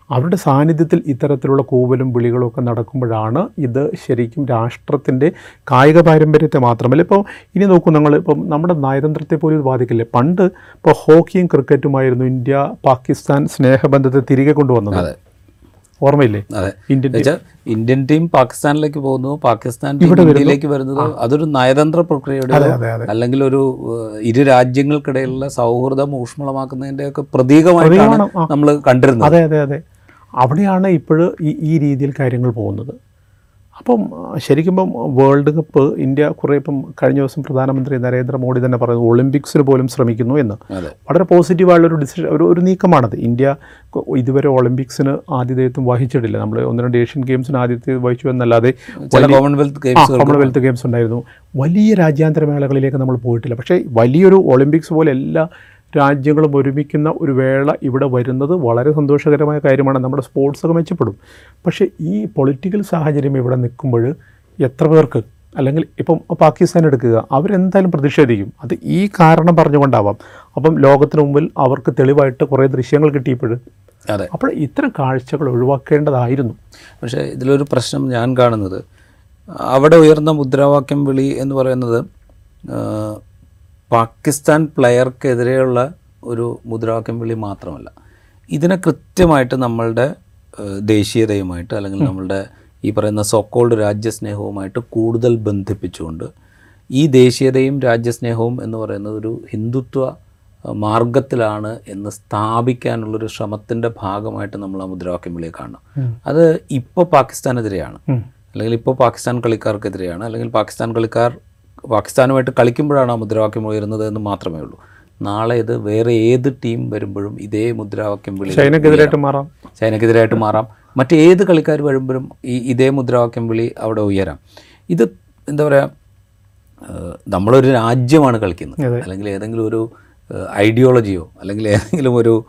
[SPEAKER 1] അവരുടെ സാന്നിധ്യത്തിൽ ഇത്തരത്തിലുള്ള കൂവലും വിളികളും ഒക്കെ നടക്കുമ്പോഴാണ് ഇത് ശരിക്കും രാഷ്ട്രത്തിന്റെ കായിക പാരമ്പര്യത്തെ മാത്രമല്ല. ഇപ്പോൾ ഇനി നോക്കൂ നിങ്ങൾ ഇപ്പം നമ്മുടെ നയതന്ത്രത്തെ പോലും ഇത് ബാധിക്കില്ലേ? പണ്ട് ഇപ്പോൾ ഹോക്കിയും ക്രിക്കറ്റുമായിരുന്നു ഇന്ത്യ പാകിസ്ഥാൻ സ്നേഹബന്ധത്തെ തിരികെ കൊണ്ടുവന്നത്.
[SPEAKER 2] അതെ.
[SPEAKER 1] ഓർമ്മയില്ലേ? ഇന്ത്യൻ
[SPEAKER 2] ഇന്ത്യൻ ടീം പാകിസ്ഥാനിലേക്ക് പോകുന്നു. പാകിസ്ഥാൻ ഇന്ത്യയിലേക്ക് വരുന്നത് അതൊരു നയതന്ത്ര പ്രക്രിയയുടെ അല്ലെങ്കിൽ ഒരു ഇരു രാജ്യങ്ങൾക്കിടയിലുള്ള സൗഹൃദം ഊഷ്മളമാക്കുന്നതിന്റെ ഒക്കെ പ്രതീകമായിട്ടാണ് നമ്മൾ കണ്ടിരുന്നത്.
[SPEAKER 1] അതെ അതെ അതെ. അവിടെയാണ് ഇപ്പോൾ ഈ ഈ രീതിയിൽ കാര്യങ്ങൾ പോകുന്നത്. അപ്പം ശരിക്കും ഇപ്പം വേൾഡ് കപ്പ് ഇന്ത്യ കുറേ ഇപ്പം കഴിഞ്ഞ ദിവസം പ്രധാനമന്ത്രി നരേന്ദ്രമോദി തന്നെ പറയുന്നു ഒളിമ്പിക്സിന് പോലും ശ്രമിക്കുന്നു എന്ന്. വളരെ പോസിറ്റീവായുള്ളൊരു ഡിസിഷൻ ഒരു ഒരു നീക്കമാണത്. ഇന്ത്യ ഇതുവരെ ഒളിമ്പിക്സിന് ആതിഥേയത്വം വഹിച്ചിട്ടില്ല. നമ്മൾ ഒന്ന് രണ്ട് ഏഷ്യൻ ഗെയിംസിന് ആതിഥ്യം വഹിച്ചു എന്നല്ലാതെ
[SPEAKER 2] കോമൺവെൽത്ത്
[SPEAKER 1] ആ
[SPEAKER 2] ഗെയിംസ്
[SPEAKER 1] കോമൺവെൽത്ത് ഗെയിംസ് ഉണ്ടായിരുന്നു. വലിയ രാജ്യാന്തര മേളകളിലേക്ക് നമ്മൾ പോയിട്ടില്ല. പക്ഷേ വലിയൊരു ഒളിമ്പിക്സ് പോലെ എല്ലാ രാജ്യങ്ങളും ഒരുമിക്കുന്ന ഒരു വേള ഇവിടെ വരുന്നത് വളരെ സന്തോഷകരമായ കാര്യമാണ്. നമ്മുടെ സ്പോർട്സൊക്കെ മെച്ചപ്പെടും. പക്ഷേ ഈ പൊളിറ്റിക്കൽ സാഹചര്യം ഇവിടെ നിൽക്കുമ്പോൾ എത്ര പേർക്ക് അല്ലെങ്കിൽ ഇപ്പം പാകിസ്ഥാൻ എടുക്കുക അവരെന്തായാലും പ്രതിഷേധിക്കും. അത് ഈ കാരണം പറഞ്ഞുകൊണ്ടാവാം. അപ്പം ലോകത്തിന് മുമ്പിൽ അവർക്ക് തെളിവായിട്ട് കുറേ ദൃശ്യങ്ങൾ കിട്ടിയപ്പോൾ
[SPEAKER 2] അതെ.
[SPEAKER 1] അപ്പോൾ ഇത്തരം കാഴ്ചകൾ ഒഴിവാക്കേണ്ടതായിരുന്നു.
[SPEAKER 2] പക്ഷേ ഇതിലൊരു പ്രശ്നം ഞാൻ കാണുന്നത്. അവിടെ ഉയർന്ന മുദ്രാവാക്യം വിളി എന്ന് പറയുന്നത് പാകിസ്ഥാൻ പ്ലെയർക്കെതിരെയുള്ള ഒരു മുദ്രാവാക്യം വിളി മാത്രമല്ല. ഇതിനെ കൃത്യമായിട്ട് നമ്മളുടെ ദേശീയതയുമായിട്ട് അല്ലെങ്കിൽ നമ്മളുടെ ഈ പറയുന്ന സോക്കോൾഡ് രാജ്യസ്നേഹവുമായിട്ട് കൂടുതൽ ബന്ധിപ്പിച്ചുകൊണ്ട് ഈ ദേശീയതയും രാജ്യസ്നേഹവും എന്ന് പറയുന്നത് ഒരു ഹിന്ദുത്വ മാർഗത്തിലാണ് എന്ന് സ്ഥാപിക്കാനുള്ളൊരു ശ്രമത്തിന്റെ ഭാഗമായിട്ട് നമ്മൾ ആ മുദ്രാവാക്യം വിളിയെ കാണണം. അത് ഇപ്പോൾ പാകിസ്ഥാനെതിരെയാണ്. അല്ലെങ്കിൽ ഇപ്പോൾ പാകിസ്ഥാൻ കളിക്കാർക്കെതിരെയാണ്. അല്ലെങ്കിൽ പാകിസ്ഥാൻ കളിക്കാർ പാകിസ്ഥാനുമായിട്ട് കളിക്കുമ്പോഴാണ് ആ മുദ്രാവാക്യം ഉയരുന്നത് എന്ന് മാത്രമേ ഉള്ളൂ. നാളെ ഇത് വേറെ ഏത് ടീം വരുമ്പോഴും ഇതേ മുദ്രാവാക്യം വിളി
[SPEAKER 1] ചൈനക്കെതിരായിട്ട് മാറാം.
[SPEAKER 2] ചൈനക്കെതിരായിട്ട് മാറാം. ഏത് കളിക്കാർ വരുമ്പോഴും ഈ ഇതേ മുദ്രാവാക്യം വിളി അവിടെ ഉയരാം. ഇത് എന്താ പറയുക നമ്മളൊരു രാജ്യമാണ് കളിക്കുന്നത്. അല്ലെങ്കിൽ ഏതെങ്കിലും ഒരു ഐഡിയോളജിയോ അല്ലെങ്കിൽ ഏതെങ്കിലും ഒരു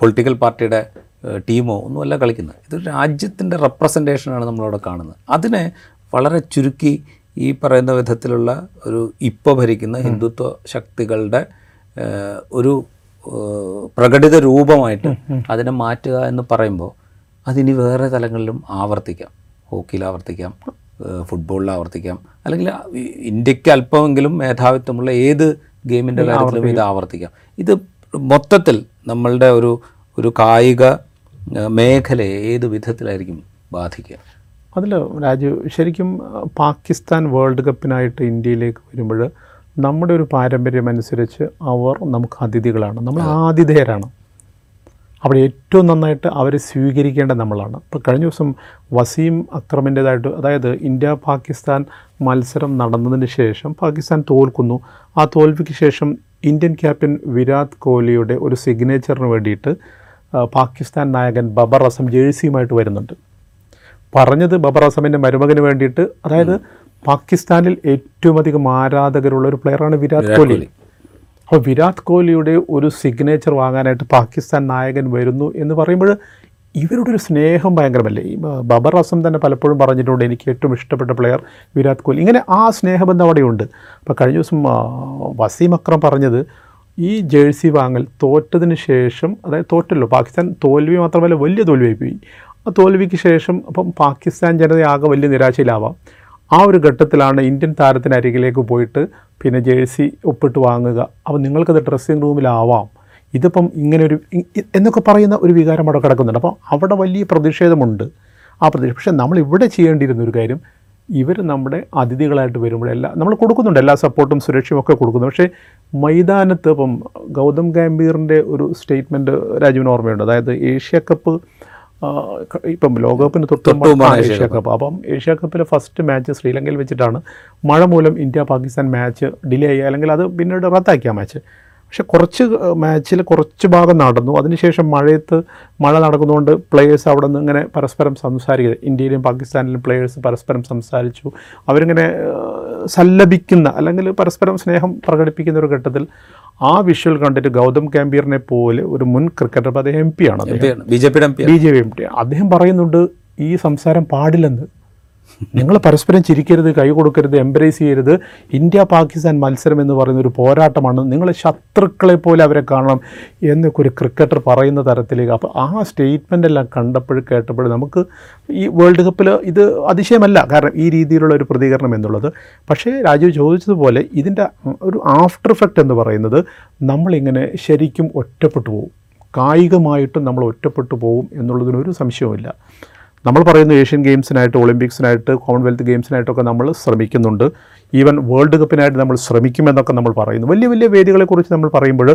[SPEAKER 2] പൊളിറ്റിക്കൽ പാർട്ടിയുടെ ടീമോ ഒന്നുമല്ല കളിക്കുന്നത്. ഇതൊരു രാജ്യത്തിന്റെ റെപ്രസെന്റേഷനാണ് നമ്മളവിടെ കാണുന്നത്. അതിനെ വളരെ ചുരുക്കി ഈ പറയുന്ന വിധത്തിലുള്ള ഒരു ഇപ്പോൾ ഭരിക്കുന്ന ഹിന്ദുത്വ ശക്തികളുടെ ഒരു പ്രകടിത രൂപമായിട്ട് അതിനെ മാറ്റുക എന്ന് പറയുമ്പോൾ അതിനി വേറെ തലങ്ങളിലും ആവർത്തിക്കാം. ഹോക്കിയിൽ ആവർത്തിക്കാം ഫുട്ബോളിൽ ആവർത്തിക്കാം അല്ലെങ്കിൽ ഇന്ത്യയ്ക്ക് അല്പമെങ്കിലും മേധാവിത്വമുള്ള ഏത് ഗെയിമിന്റെ കാര്യത്തിലും ഇത് ആവർത്തിക്കാം. ഇത് മൊത്തത്തിൽ നമ്മളുടെ ഒരു ഒരു കായിക മേഖലയെ ഏത് വിധത്തിലായിരിക്കും ബാധിക്കുക?
[SPEAKER 1] അതിൽ രാജു ശരിക്കും പാകിസ്ഥാൻ വേൾഡ് കപ്പിനായിട്ട് ഇന്ത്യയിലേക്ക് വരുമ്പോൾ നമ്മുടെ ഒരു പാരമ്പര്യം അനുസരിച്ച് അവർ നമുക്ക് അതിഥികളാണ്. നമ്മൾ ആതിഥേയരാണ്. അവിടെ ഏറ്റവും നന്നായിട്ട് അവരെ സ്വീകരിക്കേണ്ട നമ്മളാണ്. ഇപ്പോൾ കഴിഞ്ഞ ദിവസം വസീം അക്രമിന്റേതായിട്ട് അതായത് ഇന്ത്യ പാകിസ്ഥാൻ മത്സരം നടന്നതിന് ശേഷം പാകിസ്ഥാൻ തോൽക്കുന്നു. ആ തോൽവിക്ക് ശേഷം ഇന്ത്യൻ ക്യാപ്റ്റൻ വിരാട് കോഹ്ലിയുടെ ഒരു സിഗ്നേച്ചറിന് വേണ്ടിയിട്ട് പാകിസ്ഥാൻ നായകൻ ബബർ അസം ജേഴ്സിയുമായിട്ട് വരുന്നുണ്ട്. പറഞ്ഞത് ബബർ അസമിന്റെ മരുമകന് വേണ്ടിയിട്ട്. അതായത് പാകിസ്ഥാനിൽ ഏറ്റവും അധികം ആരാധകരുള്ള ഒരു പ്ലെയറാണ് വിരാട് കോഹ്ലി. അപ്പോൾ വിരാട് കോഹ്ലിയുടെ ഒരു സിഗ്നേച്ചർ വാങ്ങാനായിട്ട് പാകിസ്ഥാൻ നായകൻ വരുന്നു എന്ന് പറയുമ്പോൾ ഇവരുടെ ഒരു സ്നേഹം ഭയങ്കരമല്ലേ? ഈ ബബർ അസം തന്നെ പലപ്പോഴും പറഞ്ഞിട്ടുണ്ട് എനിക്ക് ഏറ്റവും ഇഷ്ടപ്പെട്ട പ്ലെയർ വിരാട് കോഹ്ലി. ഇങ്ങനെ ആ സ്നേഹബന്ധം അവിടെയുണ്ട്. അപ്പോൾ കഴിഞ്ഞ ദിവസം വസീം അക്രം പറഞ്ഞത് ഈ ജേഴ്സി വാങ്ങൽ തോറ്റതിന് ശേഷം അതായത് തോറ്റല്ലോ പാകിസ്ഥാൻ തോൽവി മാത്രമല്ല വലിയ തോൽവിയായി പോയി. ആ തോൽവിക്ക് ശേഷം അപ്പം പാകിസ്ഥാൻ ജനതയാകെ വലിയ നിരാശയിലാവാം. ആ ഒരു ഘട്ടത്തിലാണ് ഇന്ത്യൻ താരത്തിന് അരികിലേക്ക് പോയിട്ട് പിന്നെ ജേഴ്സി ഒപ്പിട്ട് വാങ്ങുക. അപ്പം നിങ്ങൾക്കത് ഡ്രസ്സിങ് റൂമിലാവാം. ഇതിപ്പം ഇങ്ങനെ ഒരു എന്നൊക്കെ പറയുന്ന ഒരു വികാരം അവിടെ കിടക്കുന്നുണ്ട്. അപ്പോൾ അവിടെ വലിയ പ്രതിഷേധമുണ്ട്. ആ പ്രതിഷേധം പക്ഷേ നമ്മൾ ഇവിടെ ചെയ്യേണ്ടിയിരുന്ന ഒരു കാര്യം ഇവർ നമ്മുടെ അതിഥികളായിട്ട് വരുമ്പോഴെല്ലാം നമ്മൾ കൊടുക്കുന്നുണ്ട് എല്ലാ സപ്പോർട്ടും സുരക്ഷയും ഒക്കെ കൊടുക്കുന്നു. പക്ഷേ മൈതാനത്ത് ഇപ്പം ഗൗതം ഗാംഭീറിന്റെ ഒരു സ്റ്റേറ്റ്മെന്റ് രാജുവിന് ഓർമ്മയുണ്ട്. അതായത് ഏഷ്യ കപ്പ് ഇപ്പം ലോകകപ്പിന് തൊട്ട് ഏഷ്യാകപ്പ്
[SPEAKER 2] മുമ്പാണ് ഏഷ്യ
[SPEAKER 1] കപ്പ്. അപ്പം ഏഷ്യ കപ്പിലെ ഫസ്റ്റ് മാച്ച് ശ്രീലങ്കയിൽ വെച്ചിട്ടാണ് മഴ മൂലം ഇന്ത്യ പാകിസ്ഥാൻ മാച്ച് ഡിലേ ആയി. അല്ലെങ്കിൽ അത് പിന്നീട് റദ്ദാക്കിയ മാച്ച് പക്ഷെ കുറച്ച് മാച്ചിൽ കുറച്ച് ഭാഗം നടന്നു. അതിനുശേഷം മഴയത്ത് മഴ നടക്കുന്നതുകൊണ്ട് പ്ലേയേഴ്സ് അവിടെ നിന്ന് ഇങ്ങനെ പരസ്പരം സംസാരിക്കുക ഇന്ത്യയിലും പാകിസ്ഥാനിലും പ്ലേയേഴ്സ് പരസ്പരം സംസാരിച്ചു. അവരിങ്ങനെ സല്ലപിക്കുന്ന അല്ലെങ്കിൽ പരസ്പരം സ്നേഹം പ്രകടിപ്പിക്കുന്ന ഒരു ഘട്ടത്തിൽ ആ വിഷ്വൽ കണ്ടിട്ട് ഗൗതം ഗംഭീറിനെ പോലെ ഒരു മുൻ ക്രിക്കറ്റർ അദ്ദേഹം എം പി ആണ്
[SPEAKER 2] B J P
[SPEAKER 1] M P അദ്ദേഹം പറയുന്നുണ്ട് ഈ സംസാരം പാടില്ലെന്ന്. നിങ്ങൾ പരസ്പരം ചിരിക്കരുത് കൈ കൊടുക്കരുത് എംബ്രേസ് ചെയ്യരുത്. ഇന്ത്യ പാകിസ്ഥാൻ മത്സരം എന്ന് പറയുന്ന ഒരു പോരാട്ടമാണ്. നിങ്ങൾ ശത്രുക്കളെ പോലെ അവരെ കാണണം എന്നൊക്കെ ഒരു ക്രിക്കറ്റർ പറയുന്ന തരത്തിലേക്ക്. അപ്പോൾ ആ സ്റ്റേറ്റ്മെന്റ് എല്ലാം കണ്ടപ്പോഴും കേട്ടപ്പോഴും നമുക്ക് ഈ വേൾഡ് കപ്പിൽ ഇത് അതിശയമല്ല. കാരണം ഈ രീതിയിലുള്ള ഒരു പ്രതികരണം എന്നുള്ളത്. പക്ഷേ രാജീവ് ചോദിച്ചതുപോലെ ഇതിന്റെ ഒരു ആഫ്റ്റർ ഇഫക്റ്റ് എന്ന് പറയുന്നത് നമ്മളിങ്ങനെ ശരിക്കും ഒറ്റപ്പെട്ടു പോകും കായികമായിട്ടും നമ്മൾ ഒറ്റപ്പെട്ടു പോകും എന്നുള്ളതിനൊരു സംശയവുമില്ല. നമ്മൾ പറയുന്നു ഏഷ്യൻ ഗെയിംസിനായിട്ട് ഒളിമ്പിക്സിനായിട്ട് കോമൺവെൽത്ത് ഗെയിംസിനായിട്ടൊക്കെ നമ്മൾ ശ്രമിക്കുന്നുണ്ട്. ഈവൻ വേൾഡ് കപ്പിനായിട്ട് നമ്മൾ ശ്രമിക്കുമെന്നൊക്കെ നമ്മൾ പറയുന്നു. വലിയ വലിയ വേദികളെക്കുറിച്ച് നമ്മൾ പറയുമ്പോൾ